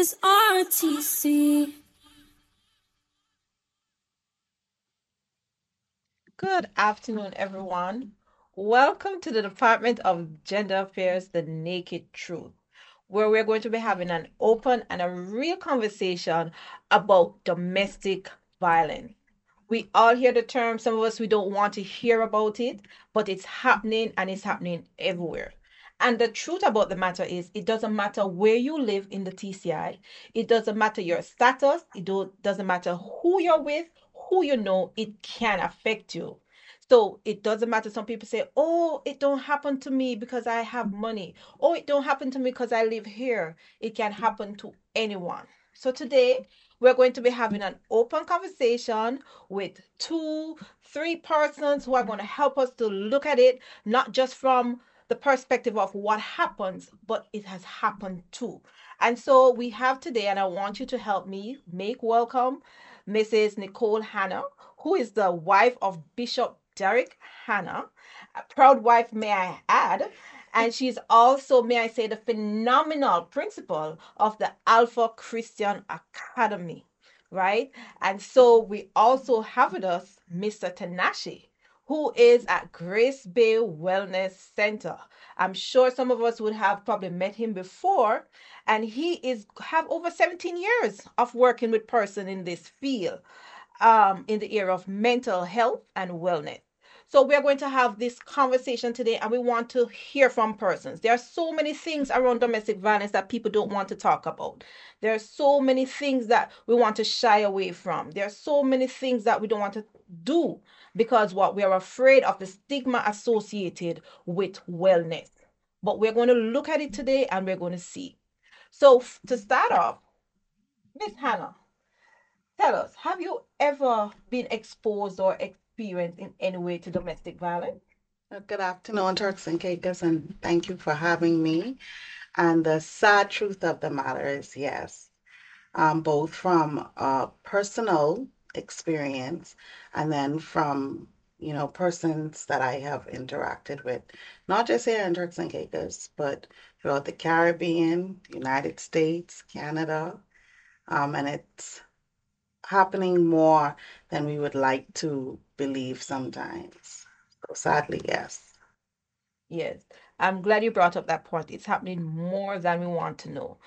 is RTC. Good afternoon, everyone. Welcome to the Department of Gender Affairs, The Naked Truth, where we're going to be having an open and a real conversation about domestic violence. We all hear the term, some of us we don't want to hear about it, but it's happening and it's happening everywhere. And the truth about the matter is, it doesn't matter where you live in the TCI, it doesn't matter your status, it doesn't matter who you're with, who you know, it can affect you. So it doesn't matter. Some people say, "Oh, it don't happen to me because I have money. Oh, it don't happen to me because I live here." It can happen to anyone. So today we're going to be having an open conversation with two, three persons who are going to help us to look at it, not just from the perspective of what happens, but it has happened too. And so we have today, and I want you to help me make welcome Mrs. Nicole Hanna, who is the wife of Bishop Derek Hanna, a proud wife, may I add. And she's also, may I say, the phenomenal principal of the Alpha Christian Academy, right? And so we also have with us Mr. Tanashi, who is at Grace Bay Wellness Center. I'm sure some of us would have probably met him before, and he is have over 17 years of working with person in this field, um, in the area of mental health and wellness. So we are going to have this conversation today and we want to hear from persons. There are so many things around domestic violence that people don't want to talk about. There are so many things that we want to shy away from. There are so many things that we don't want to do because what we are afraid of the stigma associated with wellness. But we're going to look at it today and we're going to see. So to start off, Miss Hanna, tell us, have you ever been exposed or experienced in any way to domestic violence? Uh, good afternoon, Turks and Caicos, and thank you for having me. And the sad truth of the matter is yes, um, both from a personal experience and then from you know persons that I have interacted with, not just here in Turks and Caicos, but throughout the Caribbean, United States, Canada, um, and it's happening more than we would like to believe sometimes. So sadly, yes. Yes. I'm glad you brought up that point. It's happening more than we want to know.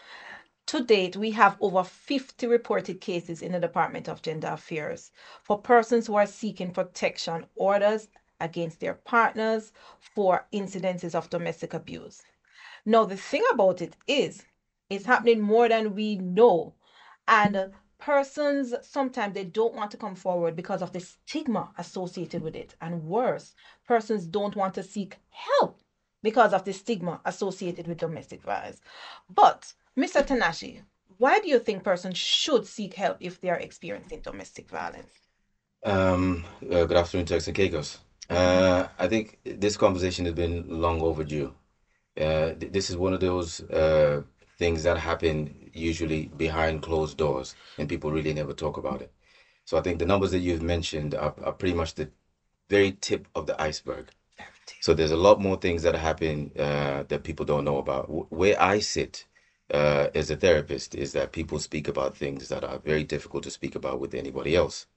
To date, we have over 50 reported cases in the Department of Gender Affairs for persons who are seeking protection orders against their partners for incidences of domestic abuse. Now, the thing about it is, it's happening more than we know. And persons sometimes they don't want to come forward because of the stigma associated with it and worse persons don't want to seek help because of the stigma associated with domestic violence but mr tanashi why do you think persons should seek help if they are experiencing domestic violence um, uh, good afternoon Turks and Caicos uh, I think this conversation has been long overdue uh, th- this is one of those uh, things that happen usually behind closed doors and people really never talk about it. So I think the numbers that you've mentioned are, are pretty much the very tip of the iceberg. So there's a lot more things that happen uh, that people don't know about. Where I sit uh, as a therapist is that people speak about things that are very difficult to speak about with anybody else.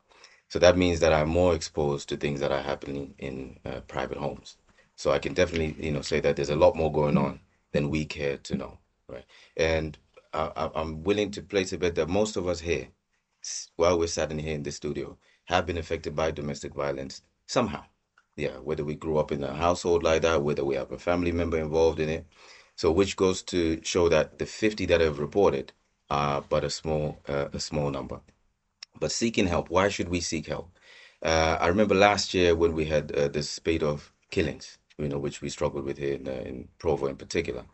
So that means that I'm more exposed to things that are happening in uh, private homes. So I can definitely, you know, say that there's a lot more going on than we care to know, right? And I, I'm willing to place a bet that most of us here, while we're sitting here in the studio, have been affected by domestic violence somehow. Yeah, whether we grew up in a household like that, whether we have a family member involved in it. So, which goes to show that the 50 that have reported are but a small, uh, a small number. But seeking help, why should we seek help? Uh, I remember last year when we had uh, this spate of killings, you know, which we struggled with here in, uh, in Provo in particular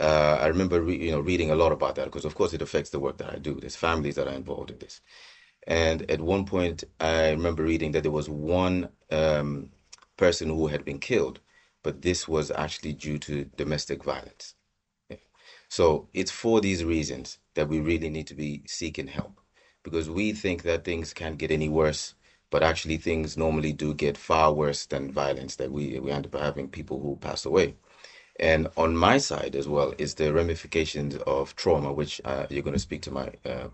uh, I remember re- you know reading a lot about that because of course it affects the work that I do. There's families that are involved in this, and at one point I remember reading that there was one um, person who had been killed, but this was actually due to domestic violence. So it's for these reasons that we really need to be seeking help because we think that things can't get any worse, but actually things normally do get far worse than violence. That we we end up having people who pass away. And on my side as well is the ramifications of trauma, which uh, you're going to speak to my uh,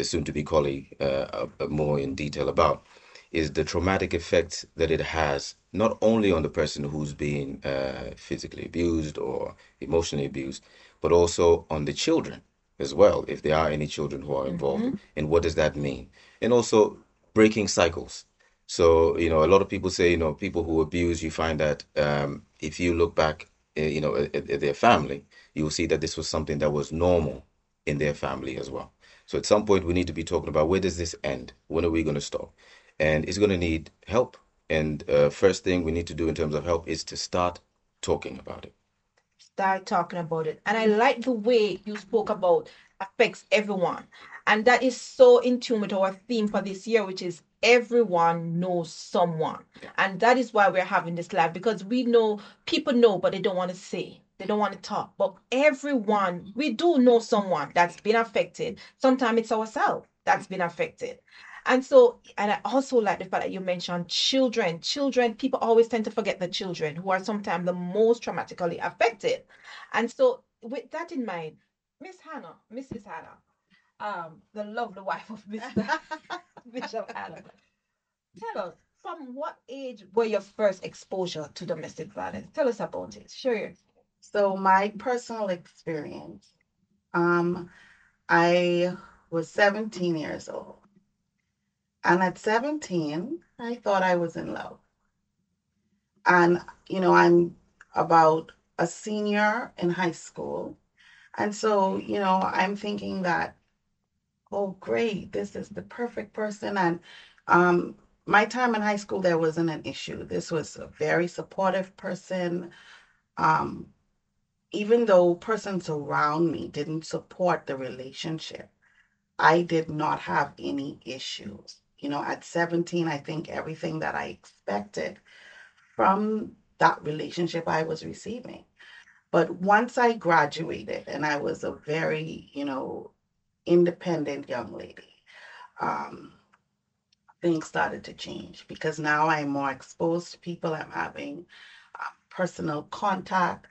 soon-to-be colleague uh, uh, more in detail about, is the traumatic effect that it has not only on the person who's being uh, physically abused or emotionally abused, but also on the children as well, if there are any children who are involved. And what does that mean? And also breaking cycles. So, you know, a lot of people say, you know, people who abuse, you find that um, if you look back, uh, you know, at, at their family, you will see that this was something that was normal in their family as well. So at some point, we need to be talking about where does this end? When are we going to stop? And it's going to need help. And uh, first thing we need to do in terms of help is to start talking about it. start talking about it. And I like the way you spoke about affects everyone. And that is so in tune with our theme for this year, which is everyone knows someone. And that is why we're having this live because we know people know, but they don't want to say. They don't want to talk. But everyone, we do know someone that's been affected. Sometimes it's ourselves that's been affected. And so, and I also like the fact that you mentioned children. Children, people always tend to forget the children who are sometimes the most traumatically affected. And so, with that in mind, Miss Hanna, Mrs. Hanna, um, the lovely wife of Mr. Bishop Hanna, tell us from what age were your first exposure to domestic violence? Tell us about it. Sure. So my personal experience, um, I was 17 years old. And at 17, I thought I was in love. And, you know, I'm about a senior in high school. And so, you know, I'm thinking that, oh, great, this is the perfect person. And um, my time in high school, there wasn't an issue. This was a very supportive person. Um, even though persons around me didn't support the relationship, I did not have any issues. You know, at 17, I think everything that I expected from that relationship I was receiving. But once I graduated and I was a very, you know, independent young lady, um, things started to change because now I'm more exposed to people. I'm having uh, personal contact.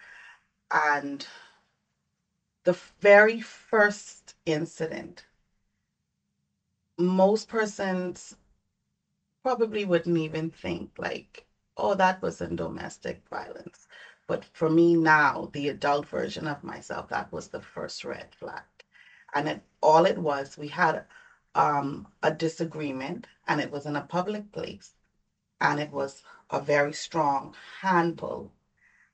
And the very first incident, most persons probably wouldn't even think like, oh, that was in domestic violence. But for me now, the adult version of myself, that was the first red flag. And it all it was, we had um, a disagreement, and it was in a public place, and it was a very strong handle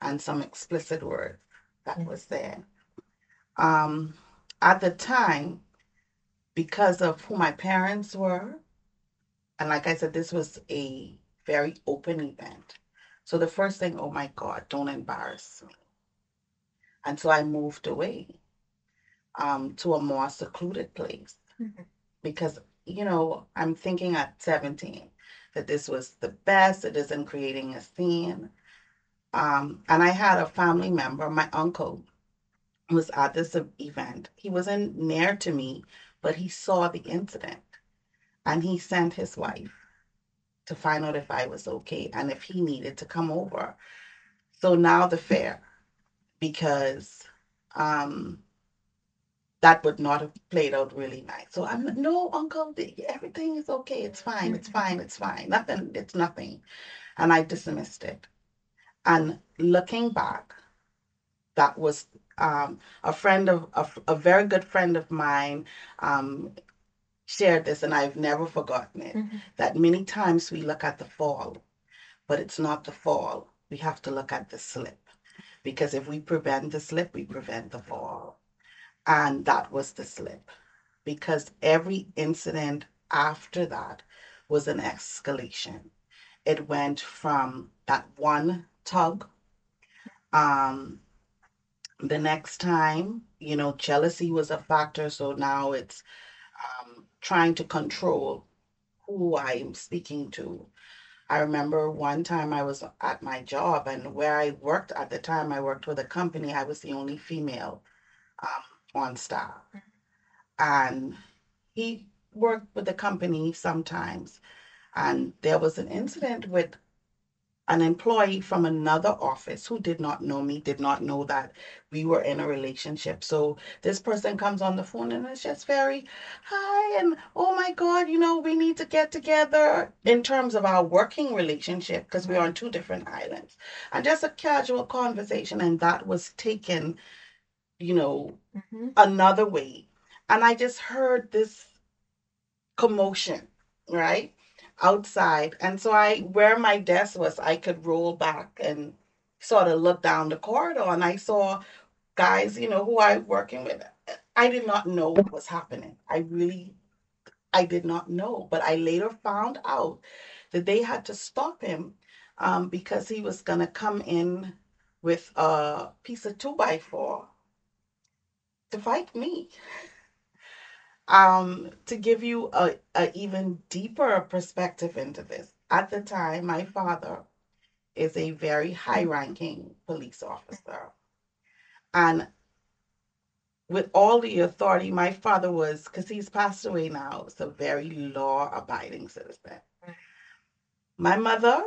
and some explicit words that Mm. was there. Um, at the time, because of who my parents were, and like I said, this was a very open event. So the first thing, oh my God, don't embarrass me. And so I moved away um, to a more secluded place Mhm. because, you know, I'm thinking at 17 that this was the best, it isn't creating a scene. Um, and I had a family member, my uncle, was at this event. He wasn't near to me, but he saw the incident and he sent his wife to find out if I was okay and if he needed to come over. So now the fair, because um, that would not have played out really nice. So I'm no, uncle, everything is okay. It's fine. It's fine. It's fine. Nothing. It's nothing. And I dismissed it. And looking back, that was um, a friend of a, a very good friend of mine um, shared this, and I've never forgotten it. Mhm. That many times we look at the fall, but it's not the fall. We have to look at the slip. Because if we prevent the slip, we prevent the fall. And that was the slip. Because every incident after that was an escalation. It went from that one tug. Um, the next time, you know, jealousy was a factor. So now it's um, trying to control who I'm speaking to. I remember one time I was at my job, and where I worked at the time, I worked with a company, I was the only female um, on staff. And he worked with the company sometimes. And there was an incident with an employee from another office who did not know me, did not know that we were in a relationship. So this person comes on the phone and it's just very, hi, and oh my God, you know, we need to get together in terms of our working relationship because we're on two different islands. And just a casual conversation, and that was taken, you know, Mm-hmm. another way. And I just heard this commotion, right? Outside. And so I where my desk was, I could roll back and sort of look down the corridor and I saw guys, you know, who I working with. I did not know what was happening. I really I did not know. But I later found out that they had to stop him um, because he was gonna come in with a piece of two by four to fight me. Um, to give you a, a even deeper perspective into this, at the time, my father is a very high ranking police officer. And with all the authority, my father was, because he's passed away now, is a very law abiding citizen. My mother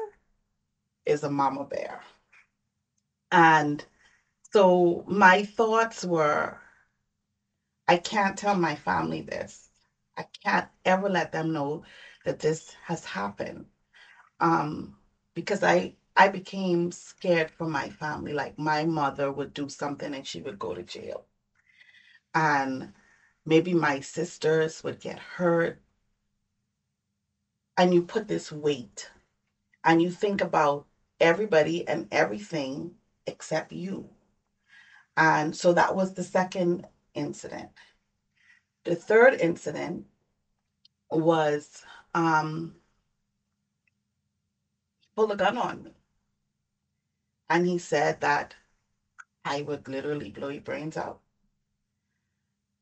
is a mama bear. And so my thoughts were I can't tell my family this. I can't ever let them know that this has happened. Um, because I I became scared for my family. Like my mother would do something and she would go to jail. And maybe my sisters would get hurt. And you put this weight and you think about everybody and everything except you. And so that was the second incident. The third incident was um, he pulled a gun on me. And he said that I would literally blow your brains out.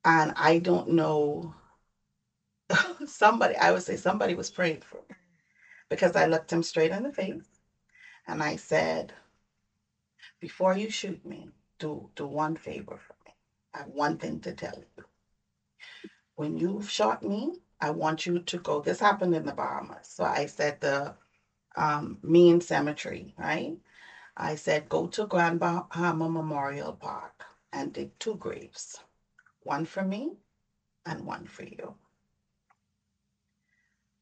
And I don't know, somebody, I would say somebody was praying for me because I looked him straight in the face and I said, before you shoot me, do, do one favor for. I have one thing to tell you. When you've shot me, I want you to go. This happened in the Bahamas. So I said the um, mean cemetery, right? I said, go to Grand Bahama Memorial Park and dig two graves, one for me and one for you.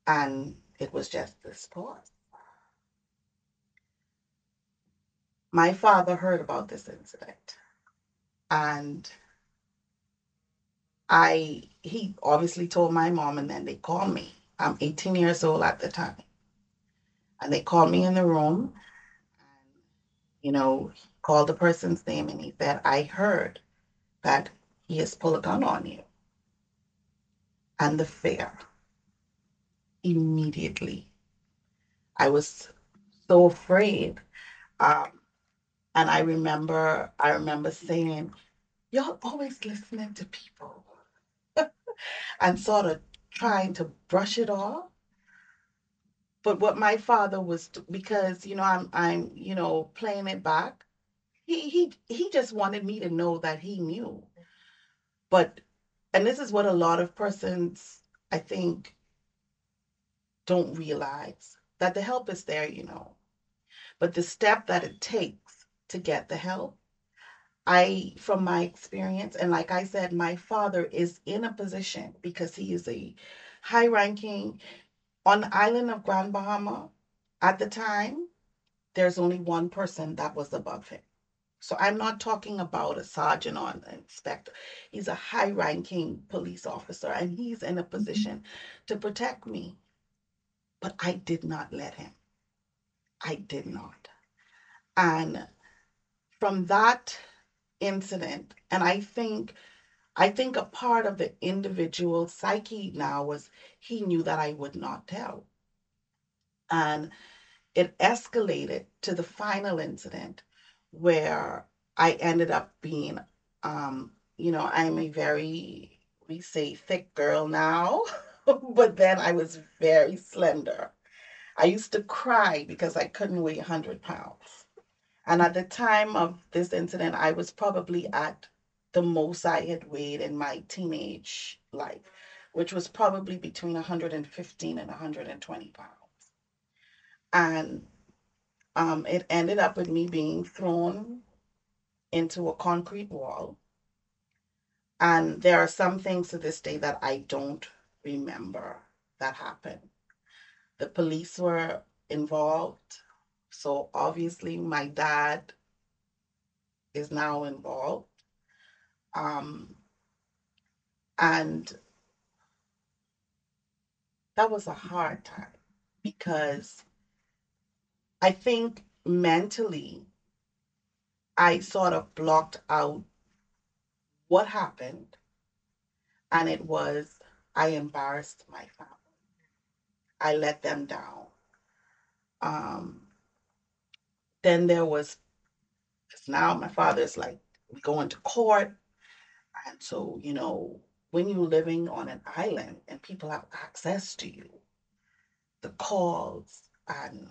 And it was just this pause. My father heard about this incident and I he obviously told my mom and then they called me. I'm 18 years old at the time. And they called me in the room and you know, called the person's name and he said, I heard that he has pulled a gun on you. And the fear immediately. I was so afraid. Um, and I remember I remember saying, Y'all always listening to people and sort of trying to brush it off. But what my father was because, you know, I'm I'm, you know, playing it back. He he he just wanted me to know that he knew. But and this is what a lot of persons I think don't realize that the help is there, you know. But the step that it takes to get the help, I, from my experience, and like I said, my father is in a position because he is a high ranking on the island of Grand Bahama. At the time, there's only one person that was above him. So I'm not talking about a sergeant or an inspector. He's a high ranking police officer and he's in a mm-hmm. position to protect me. But I did not let him. I did not. And from that incident, and I think I think a part of the individual psyche now was he knew that I would not tell. And it escalated to the final incident where I ended up being, um, you know, I'm a very, we say thick girl now, but then I was very slender. I used to cry because I couldn't weigh 100 pounds. And at the time of this incident, I was probably at the most I had weighed in my teenage life, which was probably between 115 and 120 pounds. And Um, it ended up with me being thrown into a concrete wall. And there are some things to this day that I don't remember that happened. The police were involved. So obviously, my dad is now involved. Um, and that was a hard time because I think mentally I sort of blocked out what happened, and it was I embarrassed my family. I let them down. Um, then there was, because now my father's like, we go into court. And so, you know, when you're living on an island and people have access to you, the calls and,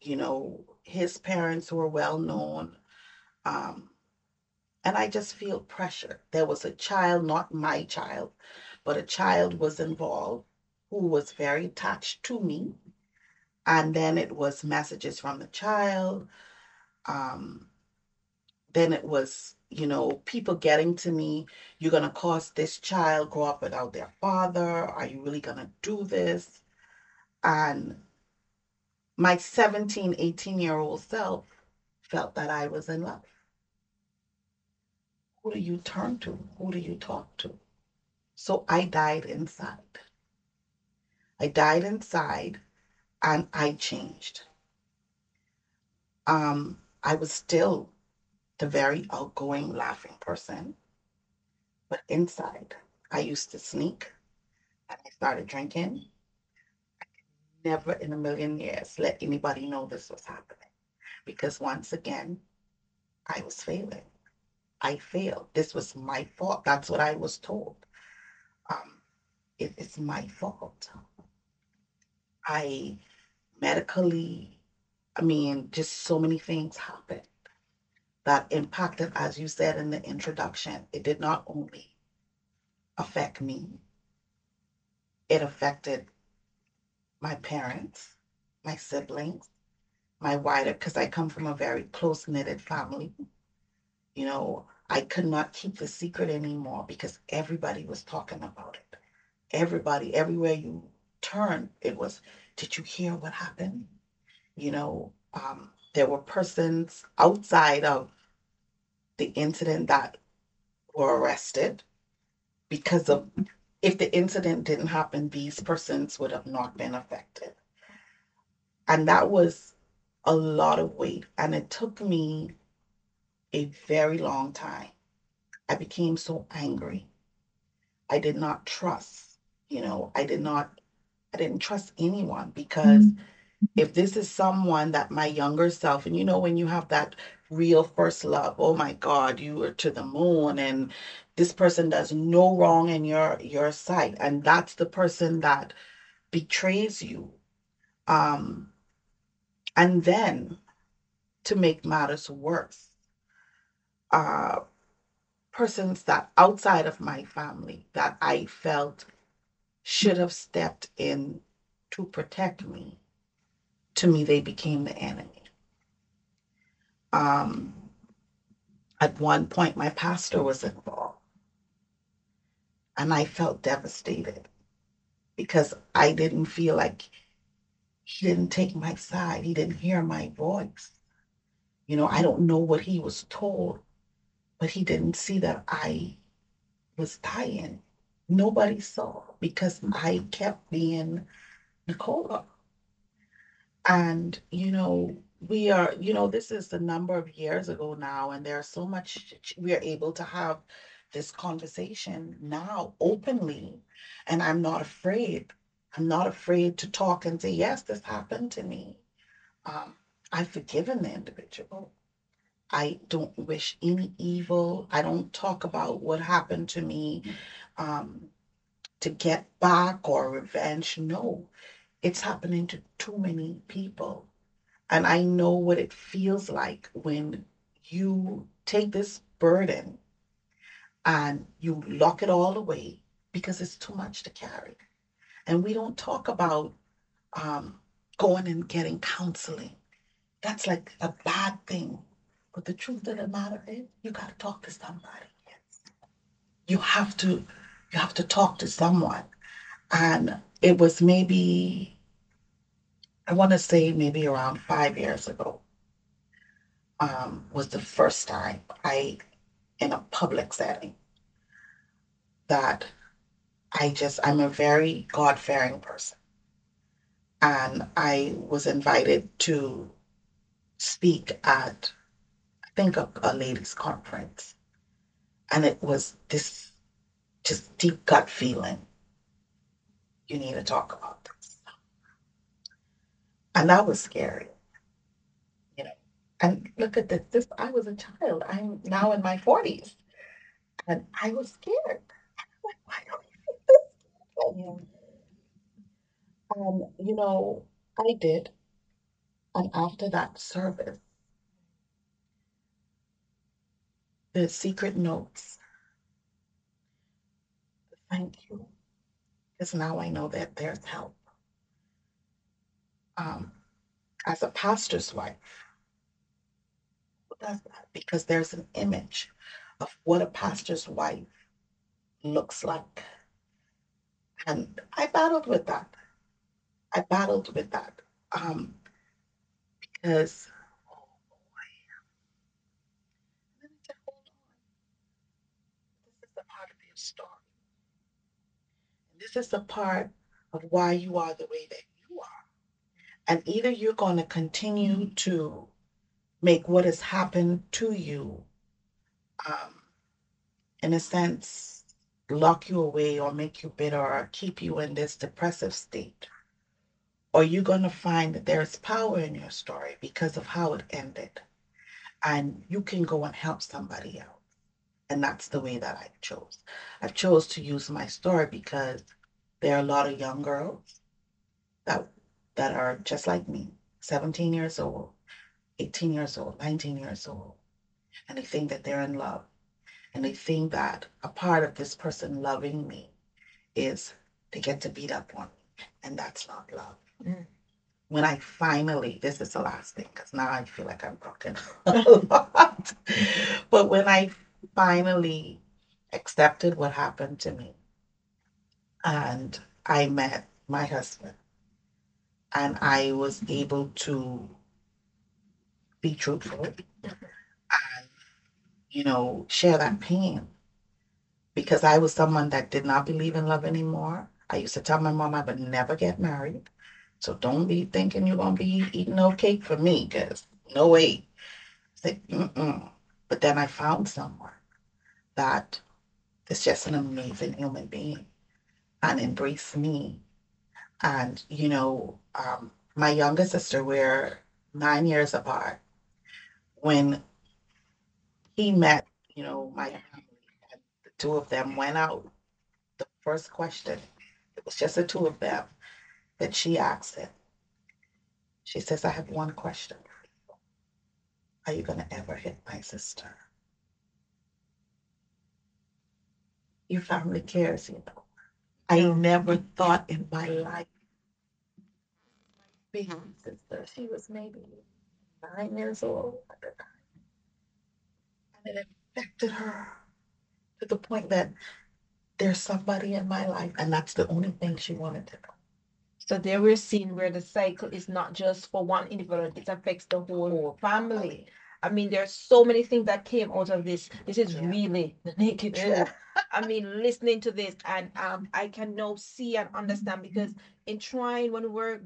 you know, his parents were well known. Um, and I just feel pressure. There was a child, not my child, but a child was involved who was very attached to me. And then it was messages from the child. Um, then it was, you know, people getting to me, you're going to cause this child grow up without their father. Are you really going to do this? And my 17, 18 year old self felt that I was in love. Who do you turn to? Who do you talk to? So I died inside. I died inside and I changed. Um, I was still the very outgoing, laughing person, but inside, I used to sneak and I started drinking. Never in a million years let anybody know this was happening because once again, I was failing. I failed. This was my fault. That's what I was told. Um, it is my fault. I medically, I mean, just so many things happened that impacted, as you said in the introduction, it did not only affect me, it affected my parents, my siblings, my wider, because I come from a very close knitted family. You know, I could not keep the secret anymore because everybody was talking about it. Everybody, everywhere you turn, it was, did you hear what happened? You know, um, there were persons outside of the incident that were arrested because of if the incident didn't happen, these persons would have not been affected. And that was a lot of weight. And it took me a very long time. I became so angry. I did not trust, you know, I did not, I didn't trust anyone because if this is someone that my younger self, and you know, when you have that real first love, oh my God, you are to the moon and this person does no wrong in your your sight. And that's the person that betrays you. Um, and then to make matters worse, uh, persons that outside of my family that I felt should have stepped in to protect me, to me, they became the enemy. Um, at one point, my pastor was involved, and I felt devastated because I didn't feel like he didn't take my side, he didn't hear my voice. You know, I don't know what he was told, but he didn't see that I was dying. Nobody saw because I kept being Nicola. And, you know, we are, you know, this is a number of years ago now, and there's so much we are able to have this conversation now openly. And I'm not afraid. I'm not afraid to talk and say, yes, this happened to me. Um, I've forgiven the individual. I don't wish any evil. I don't talk about what happened to me um, to get back or revenge. No, it's happening to too many people. And I know what it feels like when you take this burden and you lock it all away because it's too much to carry. And we don't talk about um, going and getting counseling that's like a bad thing. But the truth of the matter is, you got to talk to somebody. Yes. You have to, you have to talk to someone. And it was maybe, I want to say maybe around five years ago, um, was the first time I, in a public setting, that I just, I'm a very God fearing person. And I was invited to speak at, I think, a, a ladies' conference. And it was this just deep gut feeling you need to talk about this. And that was scary. You know, and look at this. This I was a child. I'm now in my 40s. And I was scared. Like, why don't you this? Um, you know, I did. And after that service, the secret notes. Thank you. Because now I know that there's help. Um, as a pastor's wife, who does that? Because there's an image of what a pastor's wife looks like. And I battled with that. I battled with that. Um, because oh boy. And then I said, hold on. This is a part of your story. And this is a part of why you are the way that you are. And either you're going to continue to make what has happened to you, um, in a sense, lock you away or make you bitter or keep you in this depressive state. Or you're going to find that there's power in your story because of how it ended. And you can go and help somebody else. And that's the way that I chose. I chose to use my story because there are a lot of young girls that that are just like me, 17 years old, 18 years old, 19 years old, and they think that they're in love. And they think that a part of this person loving me is to get to beat up on me. And that's not love. Mm. When I finally, this is the last thing, because now I feel like I'm talking a lot. but when I finally accepted what happened to me and I met my husband and I was able to be truthful and, you know, share that pain because I was someone that did not believe in love anymore. I used to tell my mom I would never get married. So don't be thinking you're going to be eating no cake for me because no way. I said, Mm-mm. But then I found someone that is just an amazing human being and embraced me. And, you know, um, my younger sister, we're nine years apart. When he met, you know, my family, the two of them went out, the first question, it was just the two of them, that she asked him. She says, I have one question. Are you going to ever hit my sister? Your family cares, you know. I never thought in my life. Big sister, she was maybe nine years old at the time. And it affected her to the point that there's somebody in my life, and that's the only thing she wanted to know. So there we're seeing where the cycle is not just for one individual, it affects the whole family. I mean, there's so many things that came out of this. This is Yeah. really the naked truth. Yeah. I mean, listening to this, and um, I can now see and understand because in trying when we were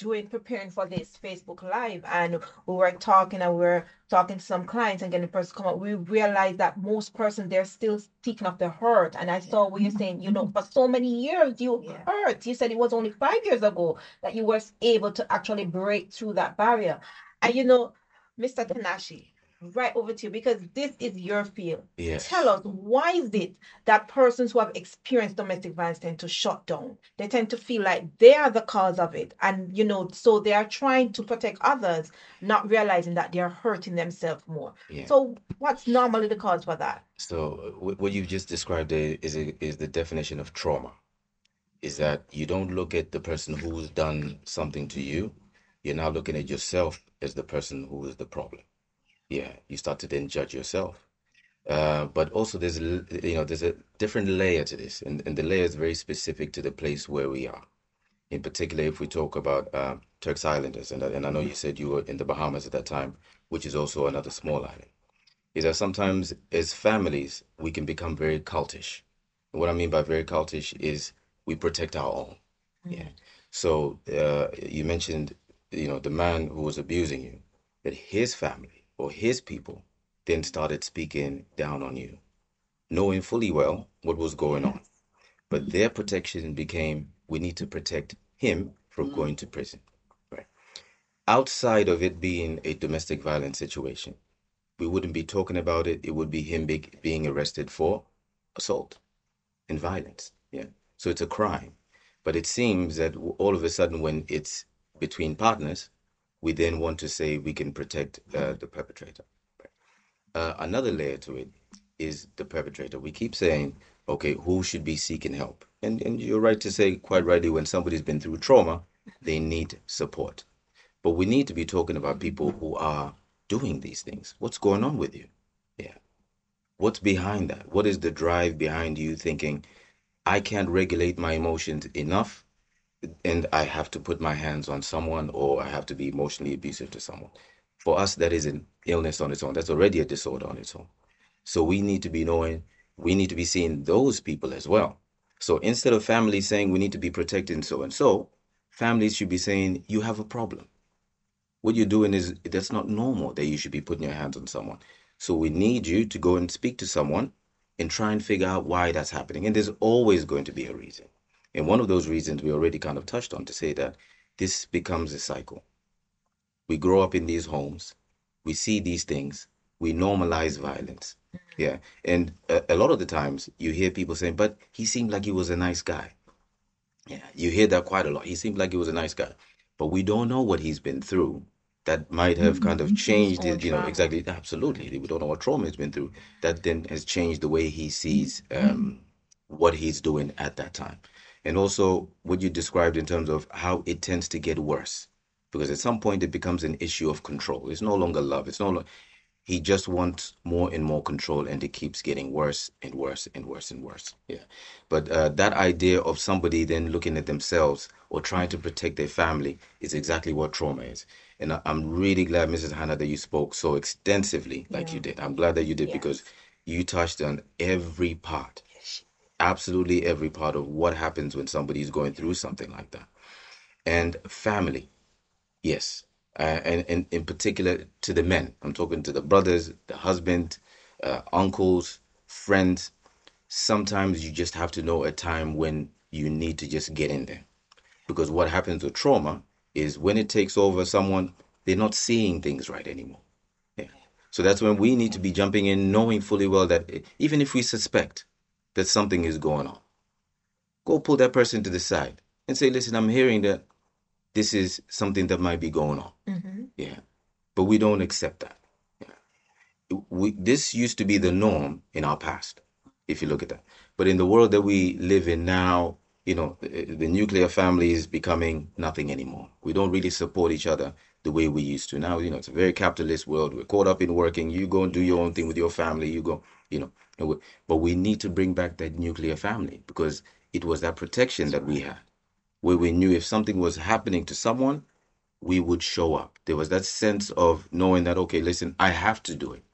doing preparing for this Facebook Live, and we were talking and we were talking to some clients and getting the person come up, we realized that most person they're still speaking of the hurt. And I saw what you're saying, you know, mm-hmm. for so many years you Yeah. hurt. You said it was only five years ago that you were able to actually break through that barrier. And you know, Mr. Tanashi, right over to you because this is your field. Yes. Tell us why is it that persons who have experienced domestic violence tend to shut down? They tend to feel like they are the cause of it, and you know, so they are trying to protect others, not realizing that they are hurting themselves more. Yeah. So, what's normally the cause for that? So what you've just described is is the definition of trauma. Is that you don't look at the person who's done something to you, you're now looking at yourself as the person who is the problem. Yeah, you start to then judge yourself. Uh, but also there's a you know there's a different layer to this, and, and the layer is very specific to the place where we are. In particular, if we talk about uh, Turks Islanders, and, I- and I know you said you were in the Bahamas at that time, which is also another small island, is that sometimes as families we can become very cultish. What I mean by very cultish is we protect our own. Yeah. So uh, you mentioned, you know, the man who was abusing you, that his family or his people then started speaking down on you, knowing fully well what was going on. But their protection became, we need to protect him from mm-hmm. going to prison. Right. Outside of it being a domestic violence situation, we wouldn't be talking about it. It would be him be, being arrested for assault and violence. Yeah. So it's a crime. But it seems that all of a sudden, when it's between partners, we then want to say we can protect uh, the perpetrator. Uh, another layer to it is the perpetrator. We keep saying, okay, who should be seeking help? And and you're right to say quite rightly when somebody's been through trauma, they need support. But we need to be talking about people who are doing these things. What's going on with you? Yeah. What's behind that? What is the drive behind you thinking, I can't regulate my emotions enough and I have to put my hands on someone or I have to be emotionally abusive to someone? For us, that is an illness on its own. That's already a disorder on its own. So we need to be knowing, we need to be seeing those people as well. So instead of families saying we need to be protecting so and so, families should be saying you have a problem. What you're doing is that's not normal that you should be putting your hands on someone. So we need you to go and speak to someone and try and figure out why that's happening. And there's always going to be a reason. And one of those reasons we already kind of touched on to say that this becomes a cycle. We grow up in these homes, we see these things, we normalize violence. Yeah. And a, a lot of the times you hear people saying, but he seemed like he was a nice guy. Yeah. You hear that quite a lot. He seemed like he was a nice guy. But we don't know what he's been through that might have kind of changed his, you know, exactly. Absolutely. We don't know what trauma he's been through that then has changed the way he sees um, what he's doing at that time. And also what you described in terms of how it tends to get worse. Because at some point it becomes an issue of control. It's no longer love. It's no longer, he just wants more and more control and it keeps getting worse and worse and worse and worse yeah but uh, that idea of somebody then looking at themselves or trying to protect their family is exactly what trauma is and I- i'm really glad mrs hanna that you spoke so extensively like you did i'm glad that you did because you touched on every part absolutely every part of what happens when somebody is going through something like that and family Yes, uh, and, and in particular to the men. I'm talking to the brothers, the husband, uh, uncles, friends. Sometimes you just have to know a time when you need to just get in there. Because what happens with trauma is when it takes over someone, they're not seeing things right anymore. Yeah. So that's when we need to be jumping in, knowing fully well that even if we suspect that something is going on, go pull that person to the side and say, listen, I'm hearing that this is something that might be going on. Mhm. Yeah. But we don't accept that. Yeah. We, this used to be the norm in our past, if you look at that. But in the world that we live in now, you know, the, the nuclear family is becoming nothing anymore. We don't really support each other the way we used to. Now, you know, it's a very capitalist world. We're caught up in working. You go and do your own thing with your family. You go, you know. We- But we need to bring back that nuclear family because it was that protection that we had where we knew if something was happening to someone, we would show up. There was that sense of knowing that, okay, listen, I have to do it.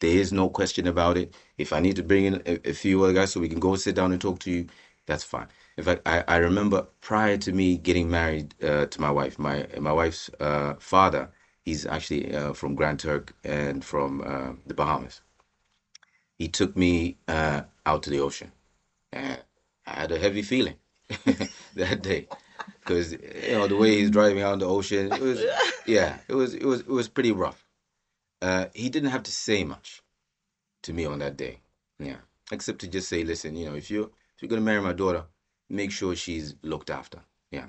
There is no question about it. If I need to bring in a, a few other guys so we can go sit down and talk to you, that's fine. In fact, I, I remember prior to me getting married uh, to my wife, my my wife's uh, father, he's actually uh, from Grand Turk and from uh, the Bahamas. He took me uh, out to the ocean. And I had a heavy feeling that day because you know the way he's driving out in the ocean. It was yeah, it was it was it was pretty rough. Uh, he didn't have to say much to me on that day, yeah, except to just say, listen, you know, if you if you're gonna marry my daughter, make sure she's looked after, yeah,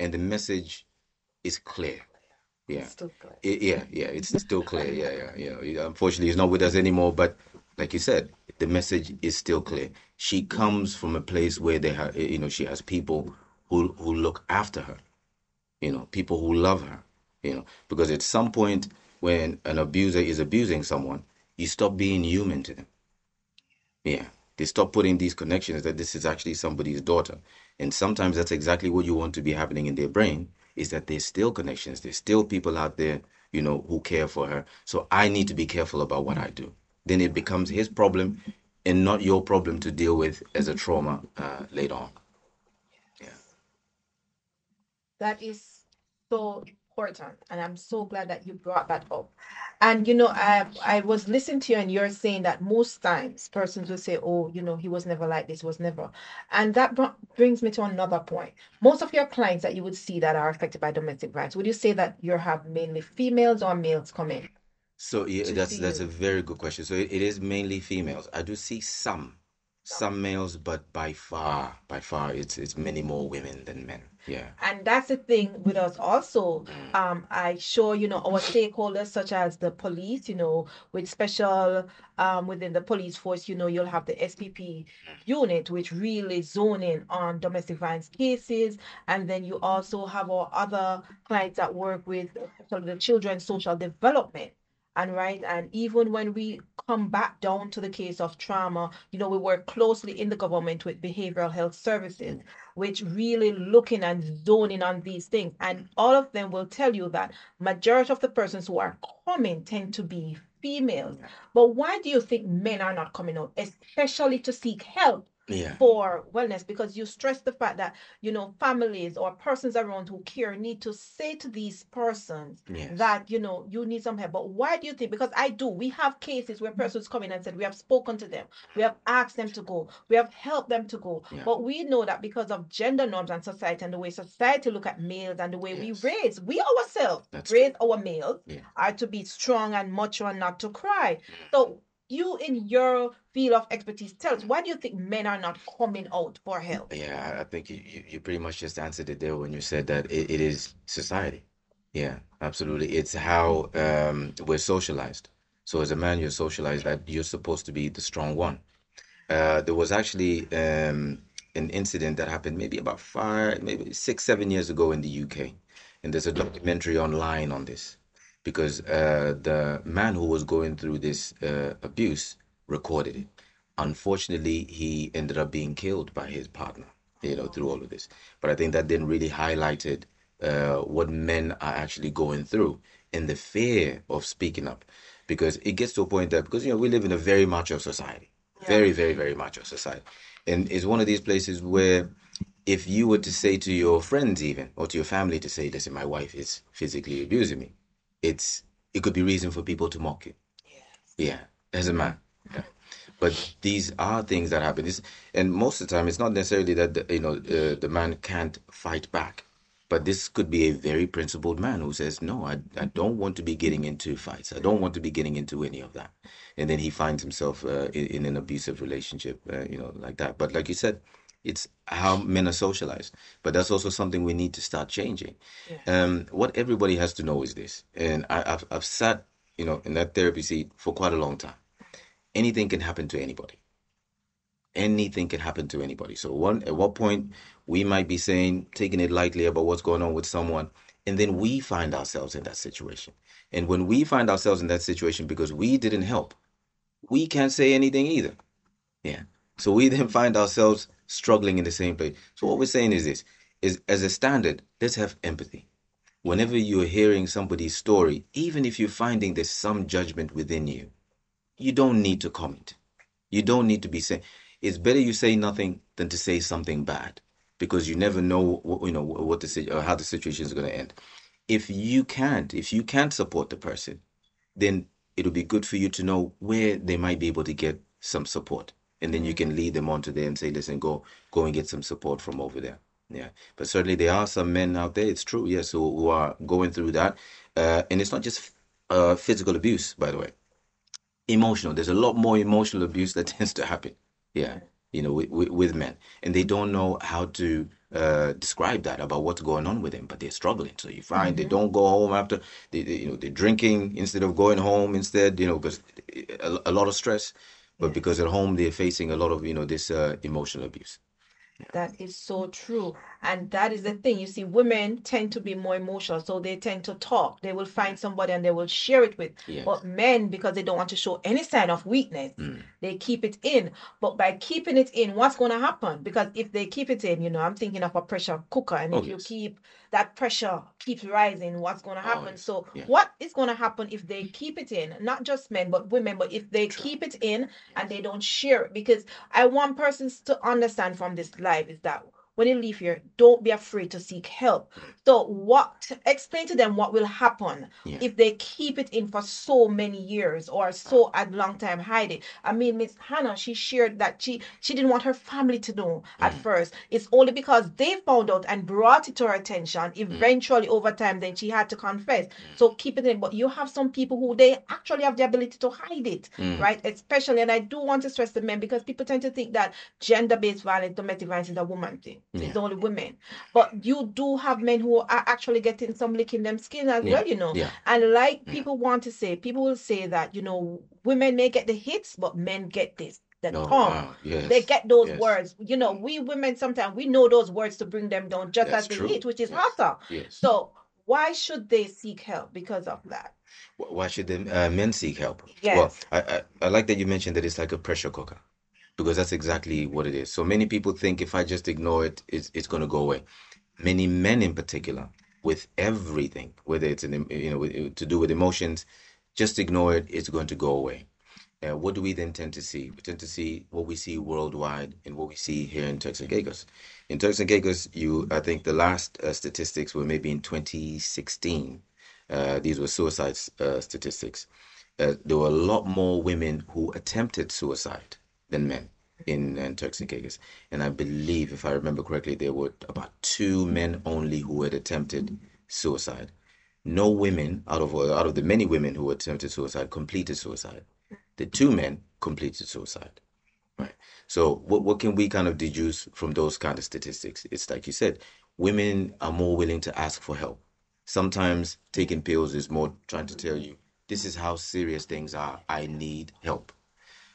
and the message is clear, yeah. Still good. It, yeah, yeah, it's still clear. Yeah, yeah, yeah. Yeah, Unfortunately, he's not with us anymore. But like you said, the message is still clear. She comes from a place where they have, you know, she has people who who look after her. you know, people who love her, you know, because at some point when an abuser is abusing someone, you stop being human to them. Yeah. They stop putting these connections that this is actually somebody's daughter. And sometimes that's exactly what you want to be happening in their brain is that there's still connections. There's still people out there, you know, who care for her. So I need to be careful about what I do. Then it becomes his problem and not your problem to deal with as a trauma uh, later on. Yeah. That is so important, and I'm so glad that you brought that up. And you know, I I was listening to you, and you're saying that most times persons will say, "Oh, you know, he was never like this, was never," and that br- brings me to another point. Most of your clients that you would see that are affected by domestic violence, would you say that you have mainly females or males coming So yeah, to that's that's a very good question. So it, it is mainly females. I do see some Some. males, but by far, by far, it's it's many more women than men. Yeah. And that's the thing with us also. Mm. Um, I show, you know, our stakeholders such as the police, you know, with special um within the police force, you know, you'll have the SPP unit, which really zone in on domestic violence cases. And then you also have our other clients that work with the children's social development. And right, and even when we come back down to the case of trauma, you know, we work closely in the government with behavioral health services which really looking and zoning on these things. And all of them will tell you that majority of the persons who are coming tend to be females. But why do you think men are not coming out, especially to seek help Yeah. for wellness? Because you stress the fact that, you know, families or persons around who care need to say to these persons Yes. that, you know, you need some help. But why do you think? Because I do. We have cases where mm. persons come in and said, we have spoken to them, we have asked them to go, we have helped them to go. Yeah. But we know that because of gender norms and society and the way society look at males and the way we raise, we ourselves That's raise our males Yeah. are to be strong and macho and not to cry. Mm. So you in your field of expertise, tell us why do you think men are not coming out for help? Yeah, I think you, you you pretty much just answered it there when you said that it, it is society. Yeah, absolutely. It's how um, we're socialized. So as a man, you're socialized that you're supposed to be the strong one. Uh, there was actually um, an incident that happened maybe about five, maybe six, seven years ago in the UK, and there's a documentary online on this because uh, the man who was going through this uh, abuse recorded it. Unfortunately, he ended up being killed by his partner, you know, through all of this. But I think that then really highlighted uh, what men are actually going through and the fear of speaking up because it gets to a point that because you know we live in a very macho society very very very macho society and it's one of these places where if you were to say to your friends even or to your family to say listen my wife is physically abusing me it's it could be reason for people to mock you yeah as a man yeah. but these are things that happen this and most of the time it's not necessarily that the, you know uh, the man can't fight back but this could be a very principled man who says, No, I, I don't want to be getting into fights. I don't want to be getting into any of that. And then he finds himself uh, in, in an abusive relationship, uh, you know, like that. But like you said, it's how men are socialized. But that's also something we need to start changing. Yeah. Um, what everybody has to know is this. And I, I've, I've sat, you know, in that therapy seat for quite a long time. Anything can happen to anybody anything can happen to anybody. So one at what point we might be saying taking it lightly about what's going on with someone and then we find ourselves in that situation. And when we find ourselves in that situation because we didn't help, we can't say anything either. Yeah. So we then find ourselves struggling in the same place. So what we're saying is this is as a standard, let's have empathy. Whenever you're hearing somebody's story, even if you're finding there's some judgment within you, you don't need to comment. You don't need to be saying it's better you say nothing than to say something bad because you never know what, you know what the how the situation is going to end. If you can't, if you can't support the person, then it'll be good for you to know where they might be able to get some support, and then you can lead them on to there and say, "Listen, go go and get some support from over there." Yeah, but certainly there are some men out there. It's true, yes, who, who are going through that, uh, and it's not just uh, physical abuse, by the way emotional. There's a lot more emotional abuse that tends to happen. Yeah, you know, with, with, men, and they don't know how to uh, describe that about what's going on with them, but they're struggling. So you find they don't go home after they, they you know, they're drinking instead of going home instead. You know, because a, a lot of stress, but because at home they're facing a lot of you know this uh, emotional abuse. That is so true. And that is the thing. You see, women tend to be more emotional, so they tend to talk. They will find somebody and they will share it with. Yes. But men, because they don't want to show any sign of weakness, Mm. they keep it in. But by keeping it in, what's going to happen? Because if they keep it in, you know, I'm thinking of a pressure cooker, and Oh, if you keep that pressure keeps rising, what's going to Oh, happen? yes. So, Yeah. what is going to happen if they keep it in? Not just men, but women. But if they True. keep it in and they don't share it, because I want persons to understand from this live is that when you leave here, don't be afraid to seek help. So, what explain to them what will happen Yeah. if they keep it in for so many years or so a long time hide it. I mean, Miss Hanna, she shared that she she didn't want her family to know at Mm. first. It's only because they found out and brought it to her attention. Mm. Eventually, over time, then she had to confess. So keep it in. But you have some people who they actually have the ability to hide it, Mm. right? Especially, and I do want to stress the men because people tend to think that gender-based violence, domestic violence is a woman thing. It's only women. But you do have men who are actually getting some licking them skin as Yeah. well, you know. Yeah. And like Yeah. people want to say, people will say that, you know, women may get the hits, but men get this, the Oh, tongue. wow. Yes. They get those Yes. words. You know, we women sometimes we know those words to bring them down just That's as the true. hit, which is Yes. hotter. Yes. So why should they seek help because of that? Why should the uh, men seek help? Well, Yes. I, I, I like that you mentioned that it's like a pressure cooker because that's exactly what it is. So many people think if I just ignore it, it's, it's going to go away. Many men in particular, with everything, whether it's an, you know to do with emotions, just ignore it, it's going to go away. Uh, what do we then tend to see? We tend to see what we see worldwide and what we see here in Turks and Caicos. In Turks and Caicos, you, I think the last uh, statistics were maybe in 2016. Uh, these were suicide uh, statistics. Uh, there were a lot more women who attempted suicide than men in, uh, in Turks. And I believe, if I remember correctly, there were about two men only who had attempted suicide. No women out of out of the many women who attempted suicide completed suicide. The two men completed suicide. Right. So what what can we kind of deduce from those kind of statistics? It's like you said, women are more willing to ask for help. Sometimes taking pills is more trying to tell you this is how serious things are. I need help.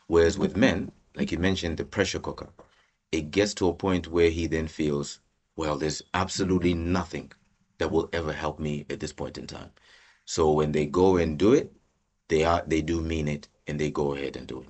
Whereas with men, like you mentioned, the pressure cooker, it gets to a point where he then feels, well, there's absolutely nothing that will ever help me at this point in time. So when they go and do it, they are they do mean it and they go ahead and do it.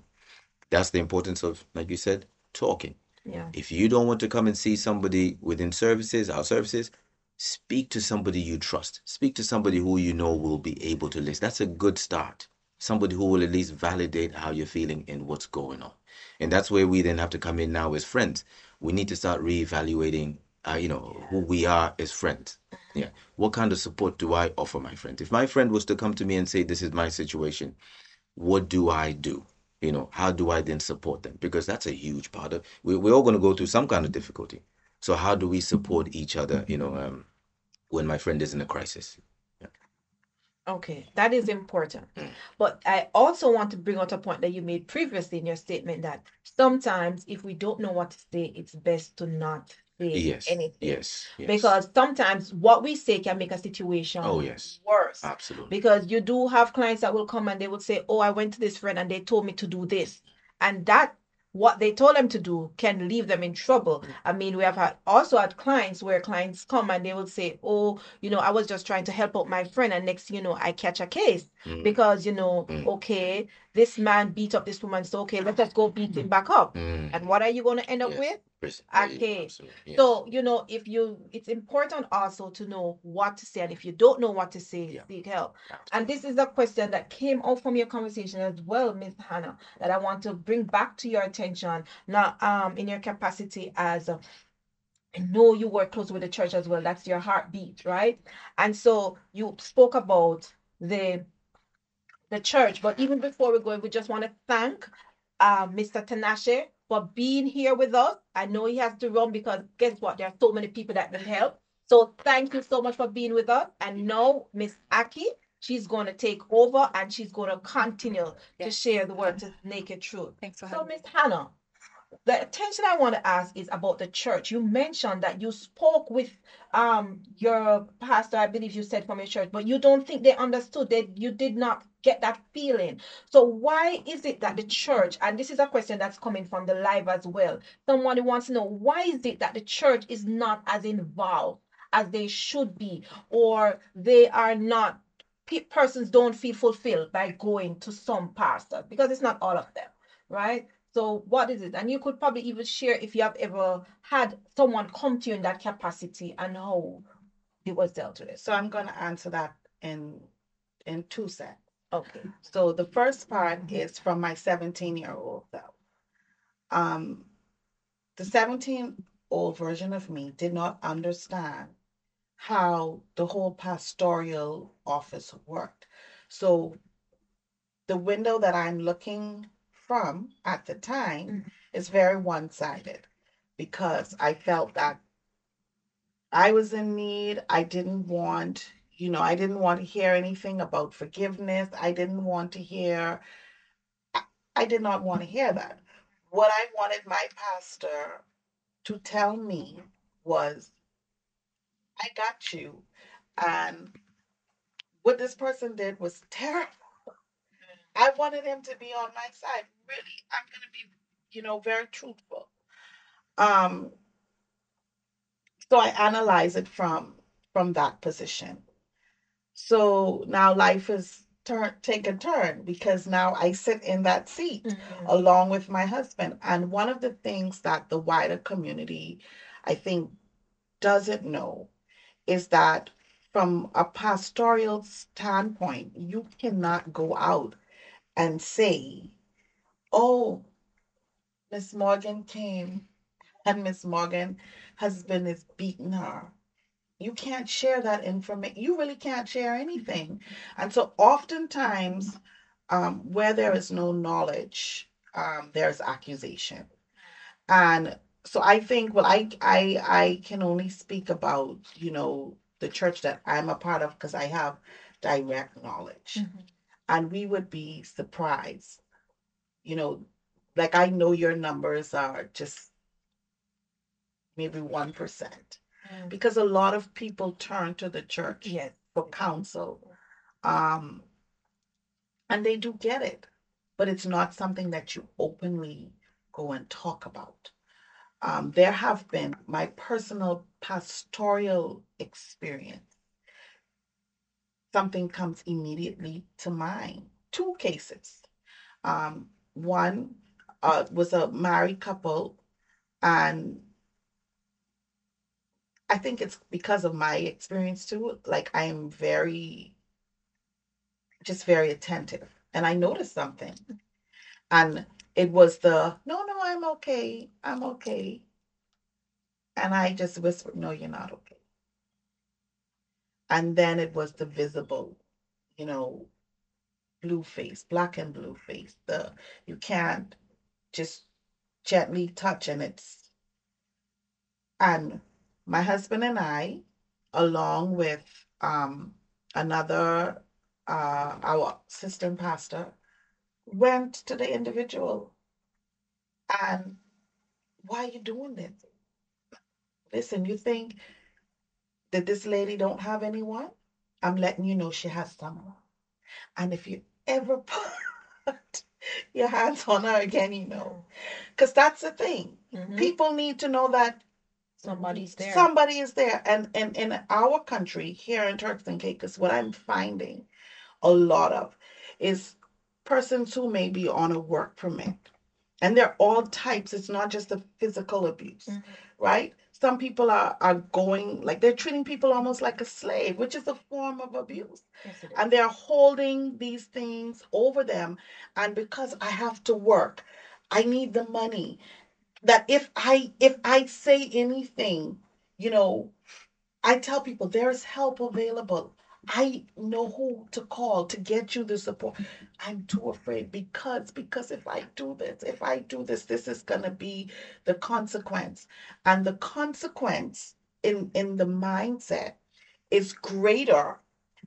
That's the importance of, like you said, talking. Yeah. If you don't want to come and see somebody within services, our services, speak to somebody you trust. Speak to somebody who you know will be able to listen. That's a good start. Somebody who will at least validate how you're feeling and what's going on. And that's where we then have to come in now as friends. We need to start reevaluating, uh, you know, who we are as friends. Yeah. What kind of support do I offer my friend? If my friend was to come to me and say, "This is my situation," what do I do? You know, how do I then support them? Because that's a huge part of we, we're all going to go through some kind of difficulty. So how do we support each other? You know, um, when my friend is in a crisis. Okay, that is important. Mm. But I also want to bring out a point that you made previously in your statement that sometimes if we don't know what to say, it's best to not say Yes. anything. Yes. Yes. Because sometimes what we say can make a situation Oh, yes. worse. absolutely. Because you do have clients that will come and they will say, Oh, I went to this friend and they told me to do this. And that what they told them to do can leave them in trouble. Mm. I mean, we have had also had clients where clients come and they will say, Oh, you know, I was just trying to help out my friend, and next thing you know, I catch a case Mm, because you know, Mm. okay, this man beat up this woman, so okay, let us go beat him back up. mm, And what are you going to end up with? Absolutely, yes. So, you know, if you, it's important also to know what to say. And if you don't know what to say, Yeah. seek help. And this is a question that came out from your conversation as well, Miss Hanna, that I want to bring back to your attention. Now, um, in your capacity as I know you work close with the church as well. That's your heartbeat, right? And so you spoke about the the church, but even before we go, we just want to thank uh, Mr. Tanashe for being here with us. I know he has to run because guess what? There are so many people that need help. So thank you so much for being with us. And now Miss Aki, she's going to take over and she's going to continue to share the word to naked truth. Thanks for So having me. Miss Hanna, the attention I want to ask is about the church. You mentioned that you spoke with um your pastor, I believe you said from your church, but you don't think they understood that you did not get that feeling. So why is it that the church, and this is a question that's coming from the live as well, someone who wants to know why is it that the church is not as involved as they should be, or they are not pe- persons don't feel fulfilled by going to some pastor because it's not all of them, right? So what is it? And you could probably even share if you have ever had someone come to you in that capacity and how it was dealt with. So I'm going to answer that in in two sets. Okay. So the first part is from my 17 year old self. Um, the 17 old version of me did not understand how the whole pastoral office worked. So the window that I'm looking from at the time Mhm. is very one sided because I felt that I was in need. I didn't want, you know, I didn't want to hear anything about forgiveness. I didn't want to hear, I, I did not want to hear that. What I wanted my pastor to tell me was, I got you. And what this person did was terrible. I wanted him to be on my side. Really, I'm going to be, you know, very truthful. Um, so I analyze it from from that position. So now life has turn take a turn because now I sit in that seat Mhm. along with my husband. And one of the things that the wider community, I think, doesn't know is that from a pastoral standpoint, you cannot go out and say, oh, Miss Morgan came and Miss Morgan husband is beating her. You can't share that information. You really can't share anything. And so oftentimes, um, where there is no knowledge, um, there's accusation. And so I think, well, I I I can only speak about, you know, the church that I'm a part of because I have direct knowledge. Mhm. And we would be surprised. You know, like I know your numbers are just maybe 1%. Mm. Because a lot of people turn to the church Yes. for counsel. Um, and they do get it, but it's not something that you openly go and talk about. Um, there have been my personal pastoral experience. Something comes immediately to mind. Two cases. Um, one uh, was a married couple, and I think it's because of my experience too. Like I am very, just very attentive, and I noticed something, and it was the no, no, I'm okay, I'm okay, and I just whispered, no, you're not okay, and then it was the visible, you know, blue face, black and blue face. The you can't just gently touch, and it's and my husband and I, along with um, another, uh, our assistant pastor, went to the individual and why are you doing this? Listen, you think that this lady don't have anyone? I'm letting you know she has someone. And if you ever put your hands on her again, you know. Because that's the thing. Mhm. People need to know that Somebody's there. Somebody is there. And, and in our country, here in Turks and Caicos, what I'm finding a lot of is persons who may be on a work permit. And they're all types. It's not just the physical abuse, Mhm. right? Some people are, are going, like they're treating people almost like a slave, which is a form of abuse. Yes. And they're holding these things over them. And because I have to work, I need the money that if I if I say anything, you know, I tell people there's help available. I know who to call to get you the support. I'm too afraid because because if I do this, if I do this, this is gonna be the consequence. And the consequence in in the mindset is greater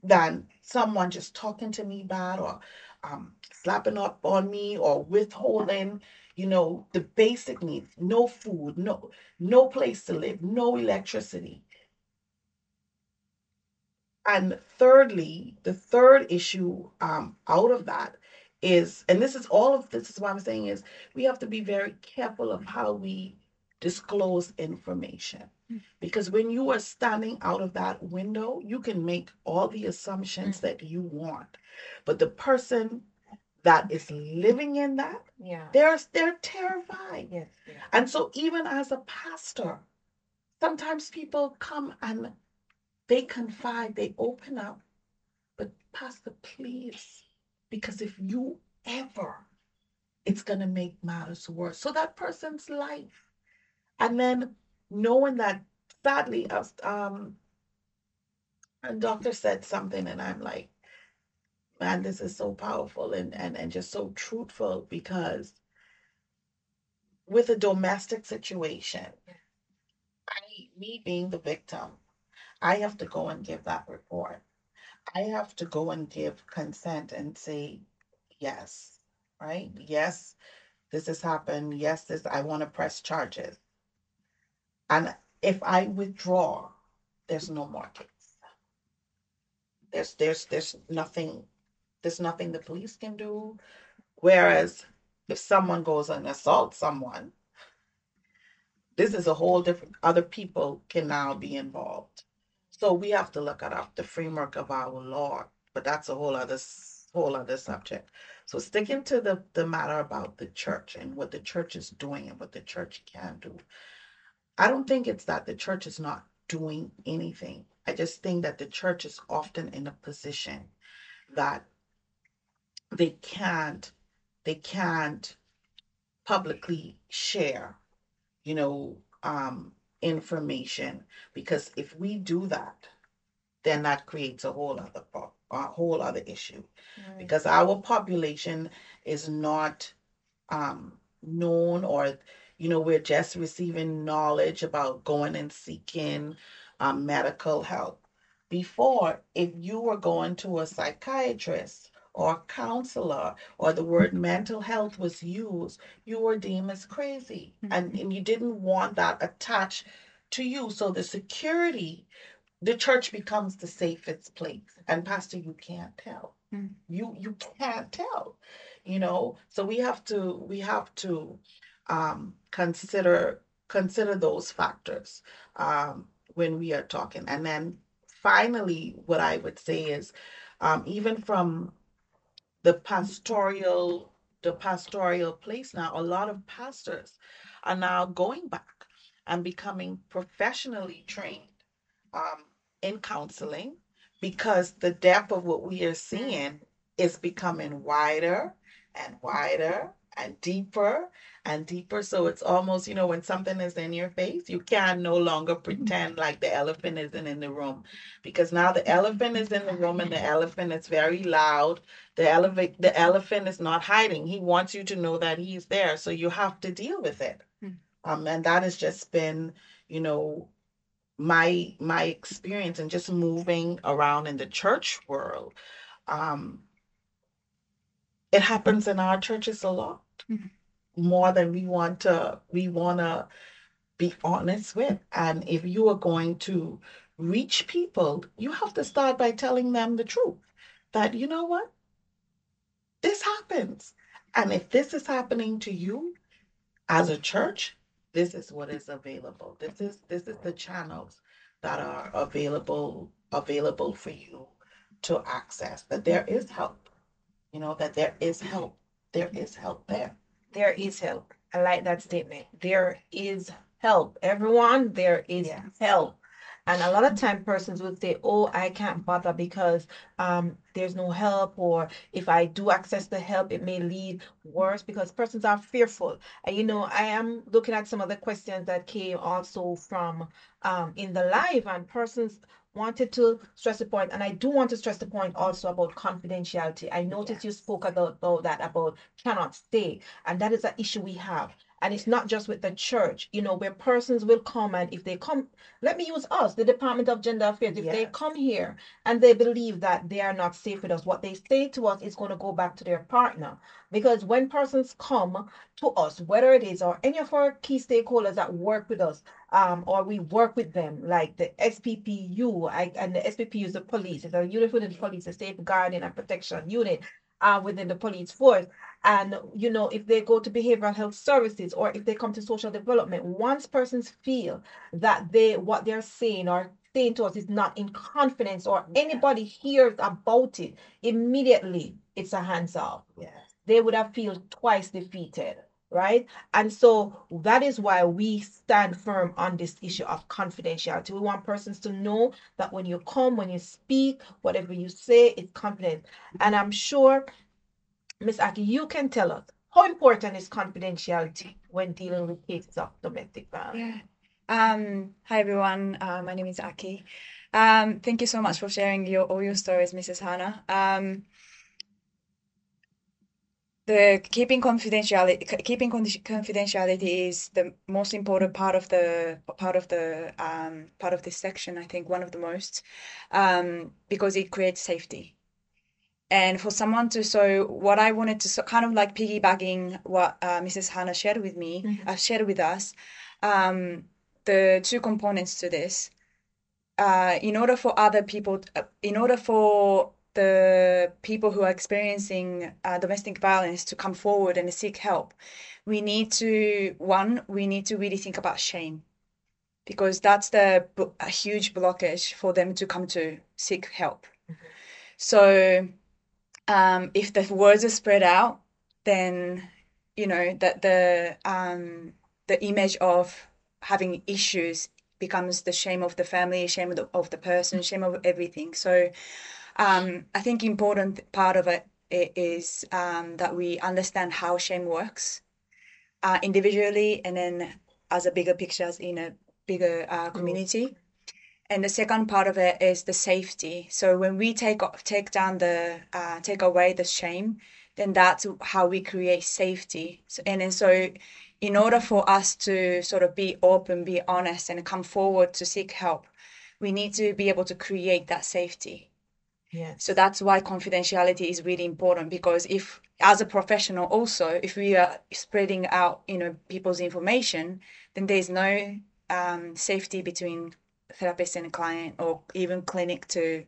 than someone just talking to me bad or um, slapping up on me or withholding you know, the basic needs, no food, no no place to live, no electricity. And thirdly, the third issue um, out of that is, and this is all of this is what I'm saying is we have to be very careful of how we disclose information. Because when you are standing out of that window, you can make all the assumptions that you want. But the person that is living in that, Yeah. they're they're terrified. Yes. yes. And so even as a pastor, sometimes people come and they confide, they open up. But pastor, please, because if you ever, it's gonna make matters worse. So that person's life. And then knowing that sadly, um a doctor said something and I'm like, man, this is so powerful and, and, and just so truthful because with a domestic situation, I, me being the victim, I have to go and give that report. I have to go and give consent and say, yes, right? Yes, this has happened. Yes, this, I want to press charges. And if I withdraw, there's no more case. There's, there's, there's nothing, there's nothing the police can do. Whereas if someone goes and assaults someone, this is a whole different, other people can now be involved. So we have to look at the framework of our law, but that's a whole other, whole other subject. So sticking to the, the matter about the church and what the church is doing and what the church can do. I don't think it's that the church is not doing anything. I just think that the church is often in a position that they can't, they can't publicly share you know, um, information because if we do that, then that creates a whole other pro- a whole other issue Right. because our population is not um, known or you know we're just receiving knowledge about going and seeking um, medical help before if you were going to a psychiatrist or counselor or the word mental health was used you were deemed as crazy. And, and you didn't want that attached to you. So the security the church becomes the safest place. And pastor you can't tell. Mm. you you can't tell you know? So we have to we have to um consider consider those factors um when we are talking. And then finally what i would say is um even from the pastoral the pastoral place now a lot of pastors are now going back and becoming professionally trained um, in counseling because the depth of what we are seeing is becoming wider and wider and deeper and deeper. So it's almost, you know, when something is in your face, you can no longer pretend like the elephant isn't in the room because now the elephant is in the room and the elephant is very loud. The elephant, the elephant is not hiding. He wants you to know that he's there. So you have to deal with it. Mm. Um, and that has just been, you know, my my experience and just moving around in the church world um it happens in our churches a lot Mhm. More than we want to we want to be honest with. And if you are going to reach people you have to start by telling them the truth that you know what? This happens. And if this is happening to you as a church this is what is available. This is this is the channels that are available available for you to access that there is help you know that there is help there is help there There is help. I like that statement. There is help. Everyone, there is help. And a lot of time persons would say, Oh, I can't bother because um there's no help, or if I do access the help, it may lead worse because persons are fearful. And you know, I am looking at some of the questions that came also from um in the live, and persons wanted to stress the point, and I do want to stress the point also about confidentiality. I noticed you spoke about, about that about cannot stay, and that is an issue we have. and it's not just with the church, you know, where persons will come and if they come, let me use us, the Department of Gender Affairs, if they come here and they believe that they are not safe with us, what they say to us is going to go back to their partner. Because when persons come to us, whether it is or any of our key stakeholders that work with us, um, or we work with them, like the SPPU, I, and the SPPU is the police, it's a unit within the police, a safeguarding and protection unit uh, within the police force. And you know, if they go to behavioral health services or if they come to social development, once persons feel that they what they're saying or saying to us is not in confidence or Yeah. anybody hears about it, immediately it's a hands off Yes. they would have feel twice defeated right and so that is why we stand firm on this issue of confidentiality we want persons to know that when you come when you speak whatever you say it's confident and i'm sure miss aki you can tell us how important is confidentiality when dealing with cases of domestic violence Yeah. Um, hi everyone. Uh, my name is Aki. Um, thank you so much for sharing your all your stories, Mrs. Hanna. Um, the keeping confidentiality, keeping confidentiality is the most important part of the part of the um, part of this section. I think one of the most, um, because it creates safety. And for someone to, so what I wanted to, so kind of like piggybacking what uh, Mrs. Hanna shared with me, Mhm. uh, shared with us, um, the two components to this. Uh, in order for other people, uh, in order for the people who are experiencing uh, domestic violence to come forward and seek help, we need to, one, we need to really think about shame because that's the a huge blockage for them to come to seek help. So, um, if the words are spread out, then you know that the um, the image of having issues becomes the shame of the family, shame of the, of the person, shame of everything. So, um, I think important part of it i- um, that we understand how shame works uh, individually and then as a bigger picture, as in a bigger uh, community. And the second part of it is the safety. So when we take take down the uh, take away the shame, then that's how we create safety. So, and then so, in order for us to sort of be open, be honest, and come forward to seek help, we need to be able to create that safety. Yes So that's why confidentiality is really important because if, as a professional, also, if we are spreading out, you know, people's information, then there's no um, safety between therapist and client, or even clinic to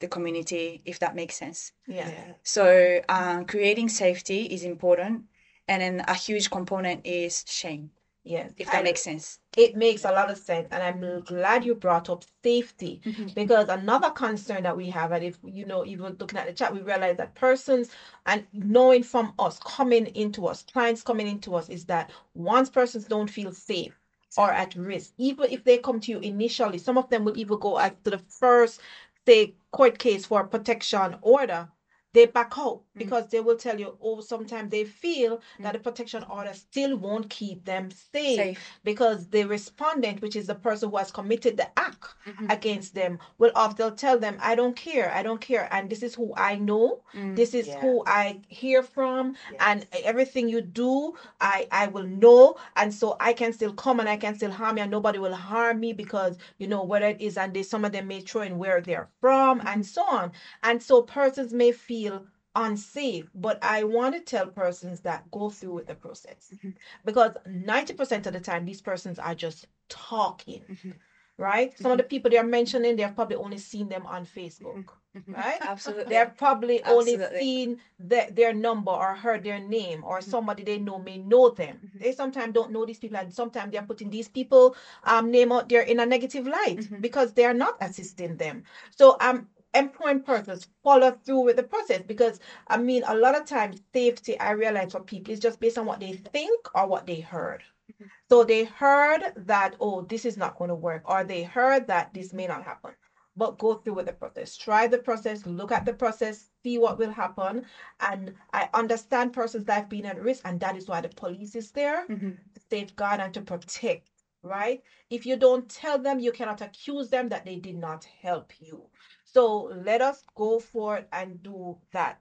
the community, if that makes sense. yeah Yeah. So um, creating safety is important, and then a huge component is shame, yes if that I- makes sense. it makes a lot of sense and i'm glad you brought up safety mm-hmm. because another concern that we have and if you know even looking at the chat we realize that persons and knowing from us coming into us clients coming into us is that once persons don't feel safe or at risk even if they come to you initially some of them will even go after the first say court case for protection order they back out. Because they will tell you oh sometimes they feel that the protection order still won't keep them safe Safe. because the respondent, which is the person who has committed the act Mhm. against them, will often tell them, I don't care, I don't care. And this is who I know, Mm. this is Yeah. who I hear from, Yes. and everything you do, I, I will know. And so I can still come and I can still harm you, and nobody will harm me because, you know, whether it is, and they, some of them may throw in where they're from, and so on. And so persons may feel unsafe, but I want to tell persons that go through with the process Mhm. because 90% of the time these persons are just talking Mhm. right some of the people they're mentioning they've probably only seen them on facebook Mhm. right Absolutely. they've probably only Absolutely. seen the, their number or heard their name or somebody they know may know them they sometimes don't know these people and sometimes they're putting these people um name out there in a negative light because they're not assisting them so um employing persons follow through with the process because I mean a lot of times safety I realize for people is just based on what they think or what they heard. Mhm. So they heard that oh this is not going to work or they heard that this may not happen. But go through with the process. Try the process, look at the process, see what will happen. And I understand persons' life being at risk, and that is why the police is there Mhm. to safeguard and to protect, right? If you don't tell them, you cannot accuse them that they did not help you. So let us go for it and do that.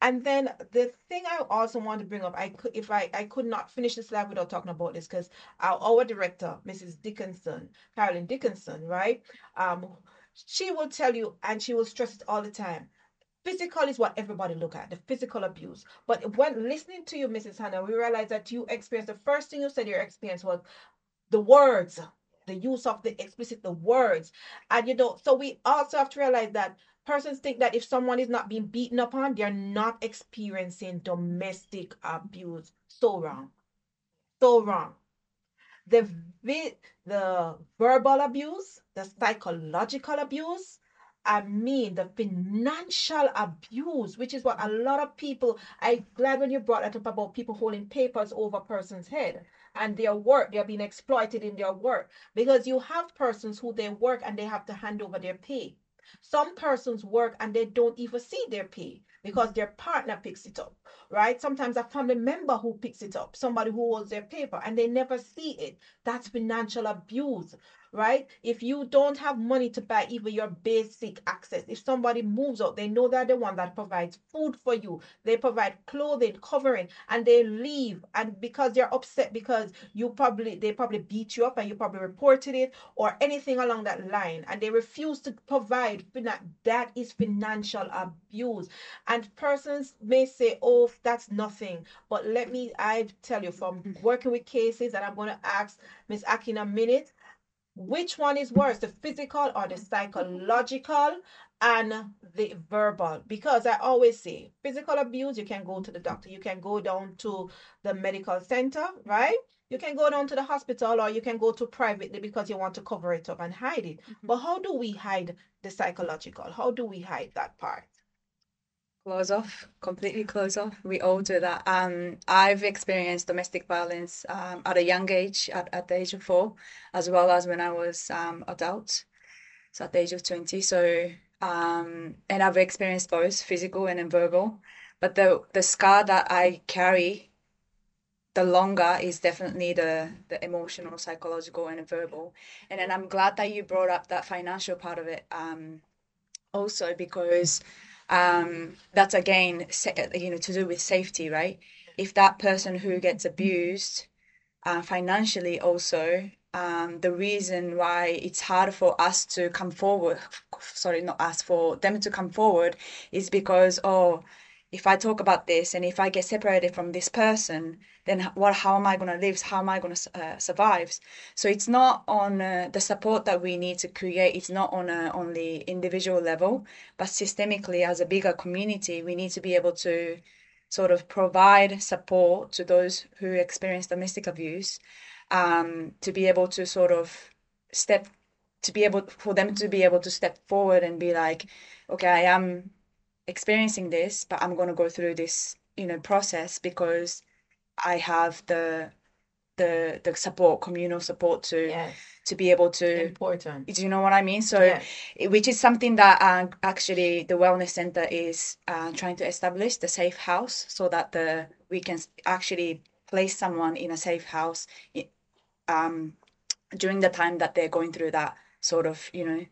And then the thing I also want to bring up, I could if I I could not finish this slide without talking about this because our, our director, Mrs. Dickinson, Carolyn Dickinson, right? Um, she will tell you and she will stress it all the time. Physical is what everybody look at, the physical abuse. But when listening to you, Mrs. Hanna, we realize that you experienced the first thing you said your experience was the words, the use of the explicit, the words. And you know, so we also have to realize that persons think that if someone is not being beaten upon, they're not experiencing domestic abuse. So wrong. So wrong. The the verbal abuse, the psychological abuse, I mean the financial abuse, which is what a lot of people. I'm glad when you brought that up about people holding papers over a person's head and their work. They're being exploited in their work because you have persons who they work and they have to hand over their pay. Some persons work and they don't even see their pay because their partner picks it up, right? Sometimes a family member who picks it up, somebody who holds their paper and they never see it. That's financial abuse right? If you don't have money to buy even your basic access, if somebody moves out, they know they're the one that provides food for you, they provide clothing, covering, and they leave. And because they're upset because you probably they probably beat you up and you probably reported it or anything along that line, and they refuse to provide, that is financial abuse. And persons may say, Oh, that's nothing. But let me I tell you from working with cases, and I'm gonna ask Miss Aki in a minute which one is worse, the physical or the psychological and the verbal? Because I always say physical abuse, you can go to the doctor, you can go down to the medical center, right? You can go down to the hospital or you can go to privately because you want to cover it up and hide it. Mm-hmm. But how do we hide the psychological? How do we hide that part? Close off, completely close off. We all do that. Um, I've experienced domestic violence um, at a young age, at, at the age of four, as well as when I was um, adult, so at the age of 20. So, um, and I've experienced both physical and verbal. But the, the scar that I carry the longer is definitely the the emotional, psychological, and verbal. And then I'm glad that you brought up that financial part of it. Um, also because um, that's again you know to do with safety right? If that person who gets abused uh, financially also um, the reason why it's hard for us to come forward sorry not us for them to come forward is because oh if I talk about this and if I get separated from this person, then what? How am I going to live? How am I going to uh, survive? So it's not on uh, the support that we need to create. It's not on a, on the individual level, but systemically as a bigger community, we need to be able to sort of provide support to those who experience domestic abuse, um, to be able to sort of step, to be able for them to be able to step forward and be like, okay, I am experiencing this, but I'm going to go through this, you know, process because I have the the the support, communal support to yes. to be able to important. Do you know what I mean? So, yes. which is something that uh, actually the wellness center is uh, trying to establish the safe house, so that the we can actually place someone in a safe house, um, during the time that they're going through that sort of you know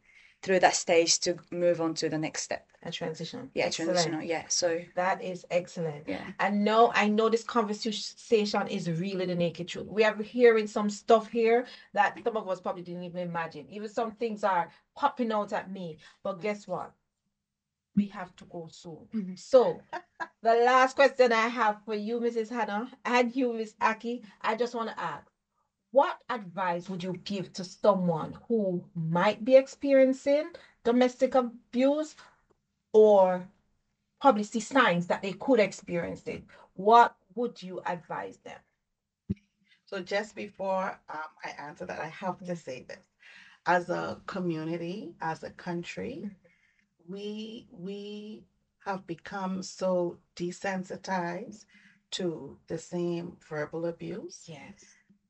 through that stage to move on to the next step. A transition. Yeah, excellent. transitional. Yeah. So that is excellent. Yeah. And no, I know this conversation is really the naked truth. We are hearing some stuff here that some of us probably didn't even imagine. Even some things are popping out at me. But guess what? We have to go soon. Mm-hmm. So the last question I have for you, Mrs. Hanna, and you, Miss Aki, I just want to ask what advice would you give to someone who might be experiencing domestic abuse or probably see signs that they could experience it, what would you advise them? So just before um, I answer that, I have to say this: as a community, as a country, we we have become so desensitized to the same verbal abuse. Yes.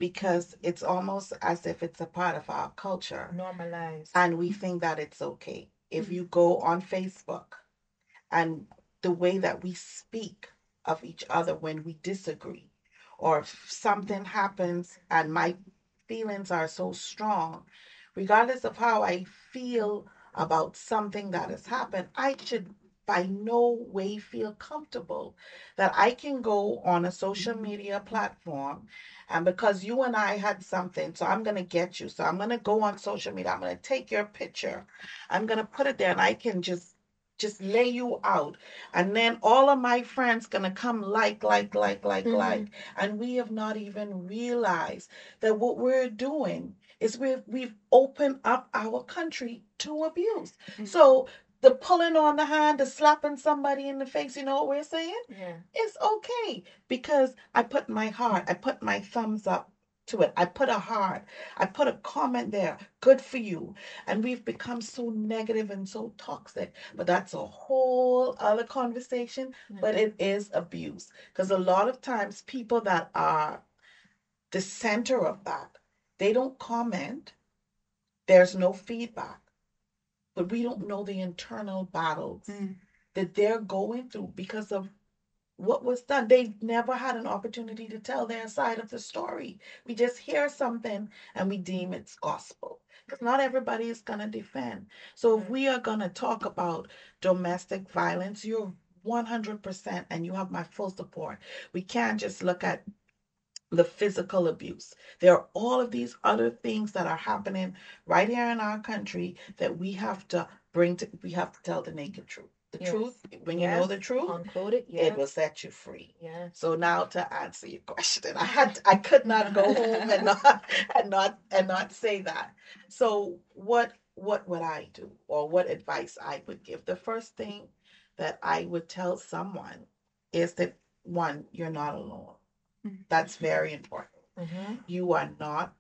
Because it's almost as if it's a part of our culture. Normalized. And we think that it's okay if mm-hmm. you go on Facebook and the way that we speak of each other when we disagree, or if something happens and my feelings are so strong, regardless of how I feel about something that has happened, I should by no way feel comfortable that I can go on a social media platform and because you and I had something, so I'm going to get you. So I'm going to go on social media. I'm going to take your picture. I'm going to put it there and I can just just lay you out and then all of my friends gonna come like like like like Mhm. like and we have not even realized that what we're doing is we've we've opened up our country to abuse Mhm. so the pulling on the hand the slapping somebody in the face you know what we're saying Yeah. it's okay because I put my heart, I put my thumbs up to it. I put a heart, I put a comment there. Good for you. And we've become so negative and so toxic. But that's a whole other conversation. But it is abuse because a lot of times people that are the center of that, they don't comment. There's no feedback. But we don't know the internal battles Mm. that they're going through because of what was done. They've never had an opportunity to tell their side of the story. We just hear something and we deem it's gospel. Because not everybody is going to defend. So if we are going to talk about domestic violence, you're 100% and you have my full support. We can't just look at the physical abuse. There are all of these other things that are happening right here in our country that we have to bring to, we have to tell the naked truth. The Yes. truth, when you know the truth, Uncoded. Yeah. it will set you free. Yeah. So now to answer your question, I had I could not go home and not and not and not say that. So what what would I do or what advice I would give? The first thing that I would tell someone is that one, you're not alone. Mhm. That's very important. Mm-hmm. You are not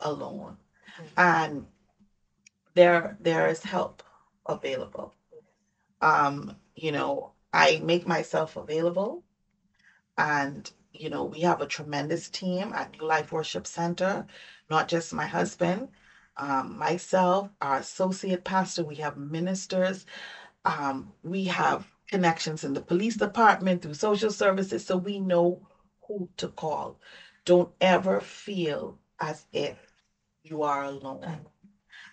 alone. Mhm. And there there is help available. Um, you know, I make myself available and you know we have a tremendous team at new life worship center not just my husband um, myself our associate pastor we have ministers um, we have connections in the police department through social services so we know who to call don't ever feel as if you are alone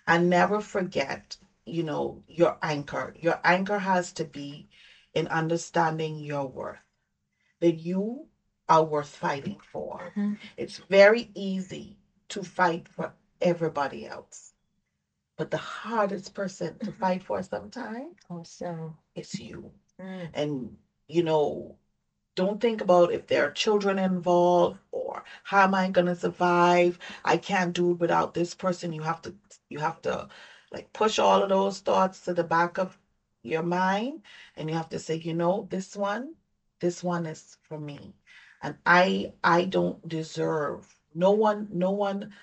and never forget you know your anchor your anchor has to be in understanding your worth that you are worth fighting for. Mhm. It's very easy to fight for everybody else. But the hardest person to fight for sometimes Awesome. is you. Mm. And, you know, don't think about if there are children involved or how am I going to survive? I can't do it without this person. You have to, you have to like push all of those thoughts to the back of your mind and you have to say, you know, this one, this one is for me. And I, I don't deserve, no one, no one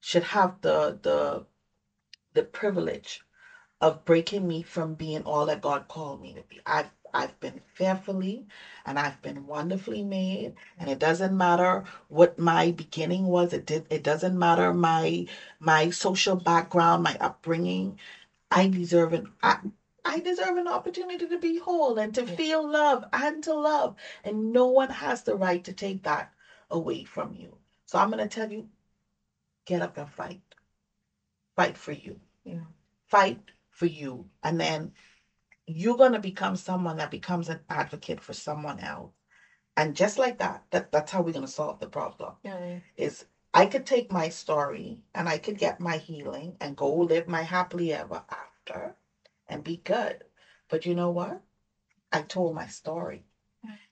should have the, the, the privilege of breaking me from being all that God called me to be. I've I've been fearfully and I've been wonderfully made. And it doesn't matter what my beginning was. It did it doesn't matter my my social background, my upbringing. I deserve an I, I deserve an opportunity to be whole and to feel love and to love. And no one has the right to take that away from you. So I'm gonna tell you, get up and fight. Fight for you Yeah. fight for you and then you're going to become someone that becomes an advocate for someone else. And just like that, that that's how we're going to solve the problem. Yeah. is i could take my story and i could get my healing and go live my happily ever after and be good. But you know what? I told my story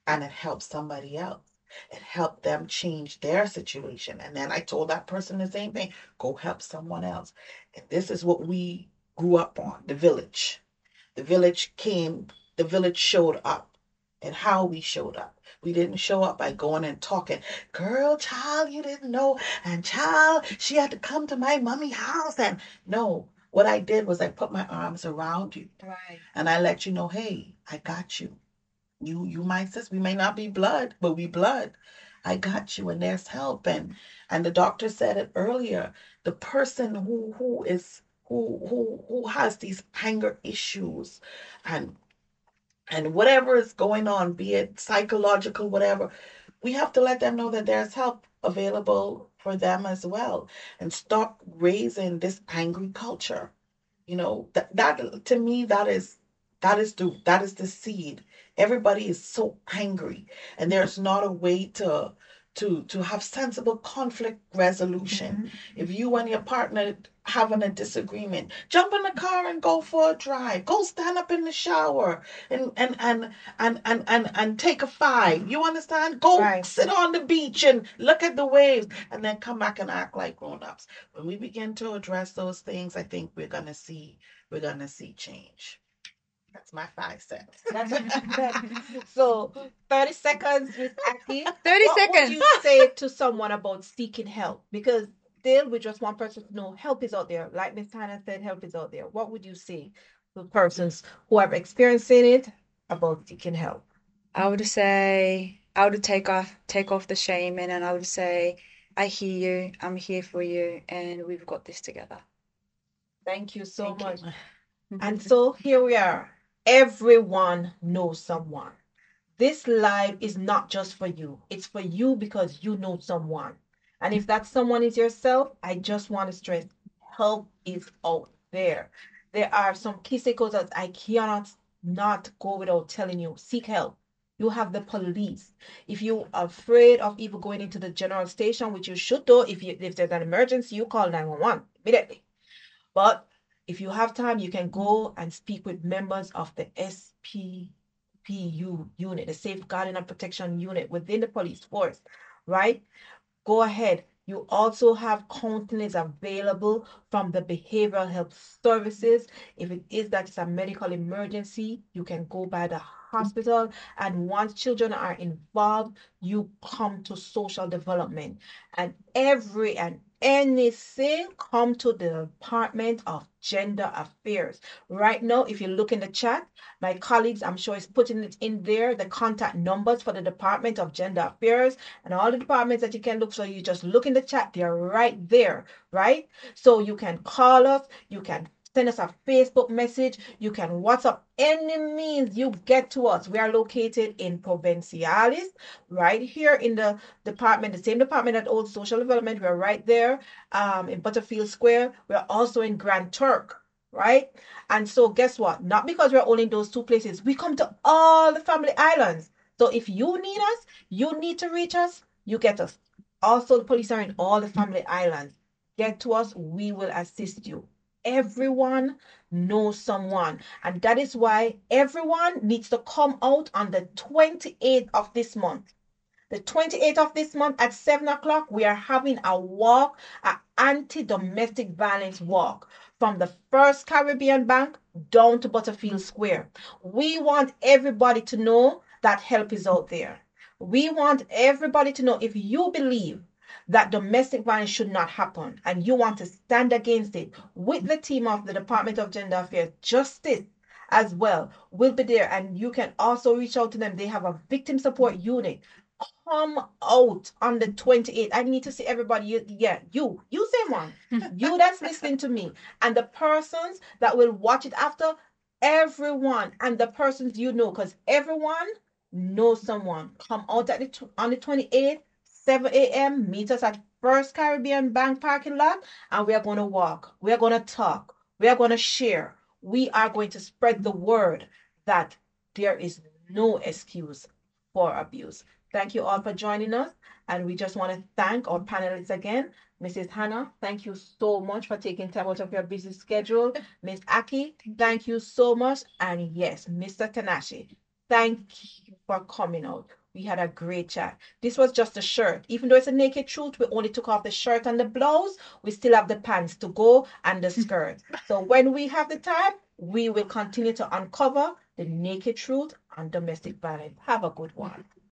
and it helped somebody else. It helped them change their situation. And then i told that person the same thing go help someone else. And this is what we grew up on the village the village came the village showed up. And how we showed up? We didn't show up by going and talking girl child you didn't know. And child she had to come to my mummy house. And no what i did was i put my arms around you. Right. and i let you know hey i got you. You you my sis we may not be blood but we blood. I got you and there's help. And and the doctor said it earlier the person who who is who who who has these anger issues and and whatever is going on be it psychological whatever we have to let them know that there's help available for them as well. And stop raising this angry culture. You know that that to me that is That is the that is the seed. Everybody is so angry, and there's not a way to to to have sensible conflict resolution. Mm-hmm. If you and your partner having a disagreement, jump in the car and go for a drive. Go stand up in the shower and and and and and and, and take a five. You understand? Go Right. sit on the beach and look at the waves and then come back and act like grown-ups. When we begin to address those things, I think we're gonna see we're gonna see change. That's my five cents. So 30 seconds, Miss Aki. 30 What would seconds. you say to someone about seeking help? Because still, with just one person to know help is out there. Like Miss Hanna said, help is out there. What would you say to persons who are experiencing it about seeking help? I would say I would take off take off the shame and then I would say I hear you, I'm here for you, and we've got this together. Thank you so Thank you. much. And so here we are. Everyone knows someone. This live is not just for you, it's for you because you know someone. And if that someone is yourself, I just want to stress help is out there. There are some key stakeholders I cannot not go without telling you seek help. You have the police. If you are afraid of even going into the general station, which you should do, if you if there's an emergency, you call 911 immediately. But if you have time, you can go and speak with members of the SPPU unit, the Safeguarding and Protection Unit within the police force, right? Go ahead. You also have counselors available from the behavioral health services. If it is that it's a medical emergency, you can go by the hospital. And once children are involved, you come to social development. And every and anything come to the Department of Gender Affairs. Right now, if you look in the chat, my colleagues, I'm sure is putting it in there, the contact numbers for the Department of Gender Affairs and all the departments that you can look. So you just look in the chat, they're right there, right? So you can call us, you can send us a Facebook message, you can WhatsApp any means you get to us. We are located in Providenciales, right here in the department, the same department at Old Social Development. We're right there um, in Butterfield Square. We're also in Grand Turk, right? And so, guess what? Not because we're only in those two places, we come to all the family islands. So, if you need us, you need to reach us, you get us. Also, the police are in all the family islands. Get to us, we will assist you. Everyone knows someone, and that is why everyone needs to come out on the 28th of this month. The 28th of this month at 7 o'clock, we are having a walk, an anti domestic violence walk from the First Caribbean Bank down to Butterfield Square. We want everybody to know that help is out there. We want everybody to know if you believe that domestic violence should not happen and you want to stand against it with the team of the Department of Gender Affairs, Justice as well will be there and you can also reach out to them. They have a victim support unit come out on the 28th. I need to see everybody. You, yeah, you, you say one. you that's listening to me. And the persons that will watch it after, everyone and the persons you know, because everyone knows someone. Come out at the on the 28th, 7 a.m. Meet us at First Caribbean Bank parking lot, and we are going to walk. We are going to talk. We are going to share. We are going to spread the word that there is no excuse for abuse. Thank you all for joining us. And we just want to thank our panelists again. Mrs. Hanna, thank you so much for taking time out of your busy schedule. Miss Aki, thank you so much. And yes, Mr. Tanashi, thank you for coming out. We had a great chat. This was just a shirt. Even though it's a naked truth, we only took off the shirt and the blouse. We still have the pants to go and the skirt. so when we have the time, we will continue to uncover the naked truth on domestic violence. Have a good one.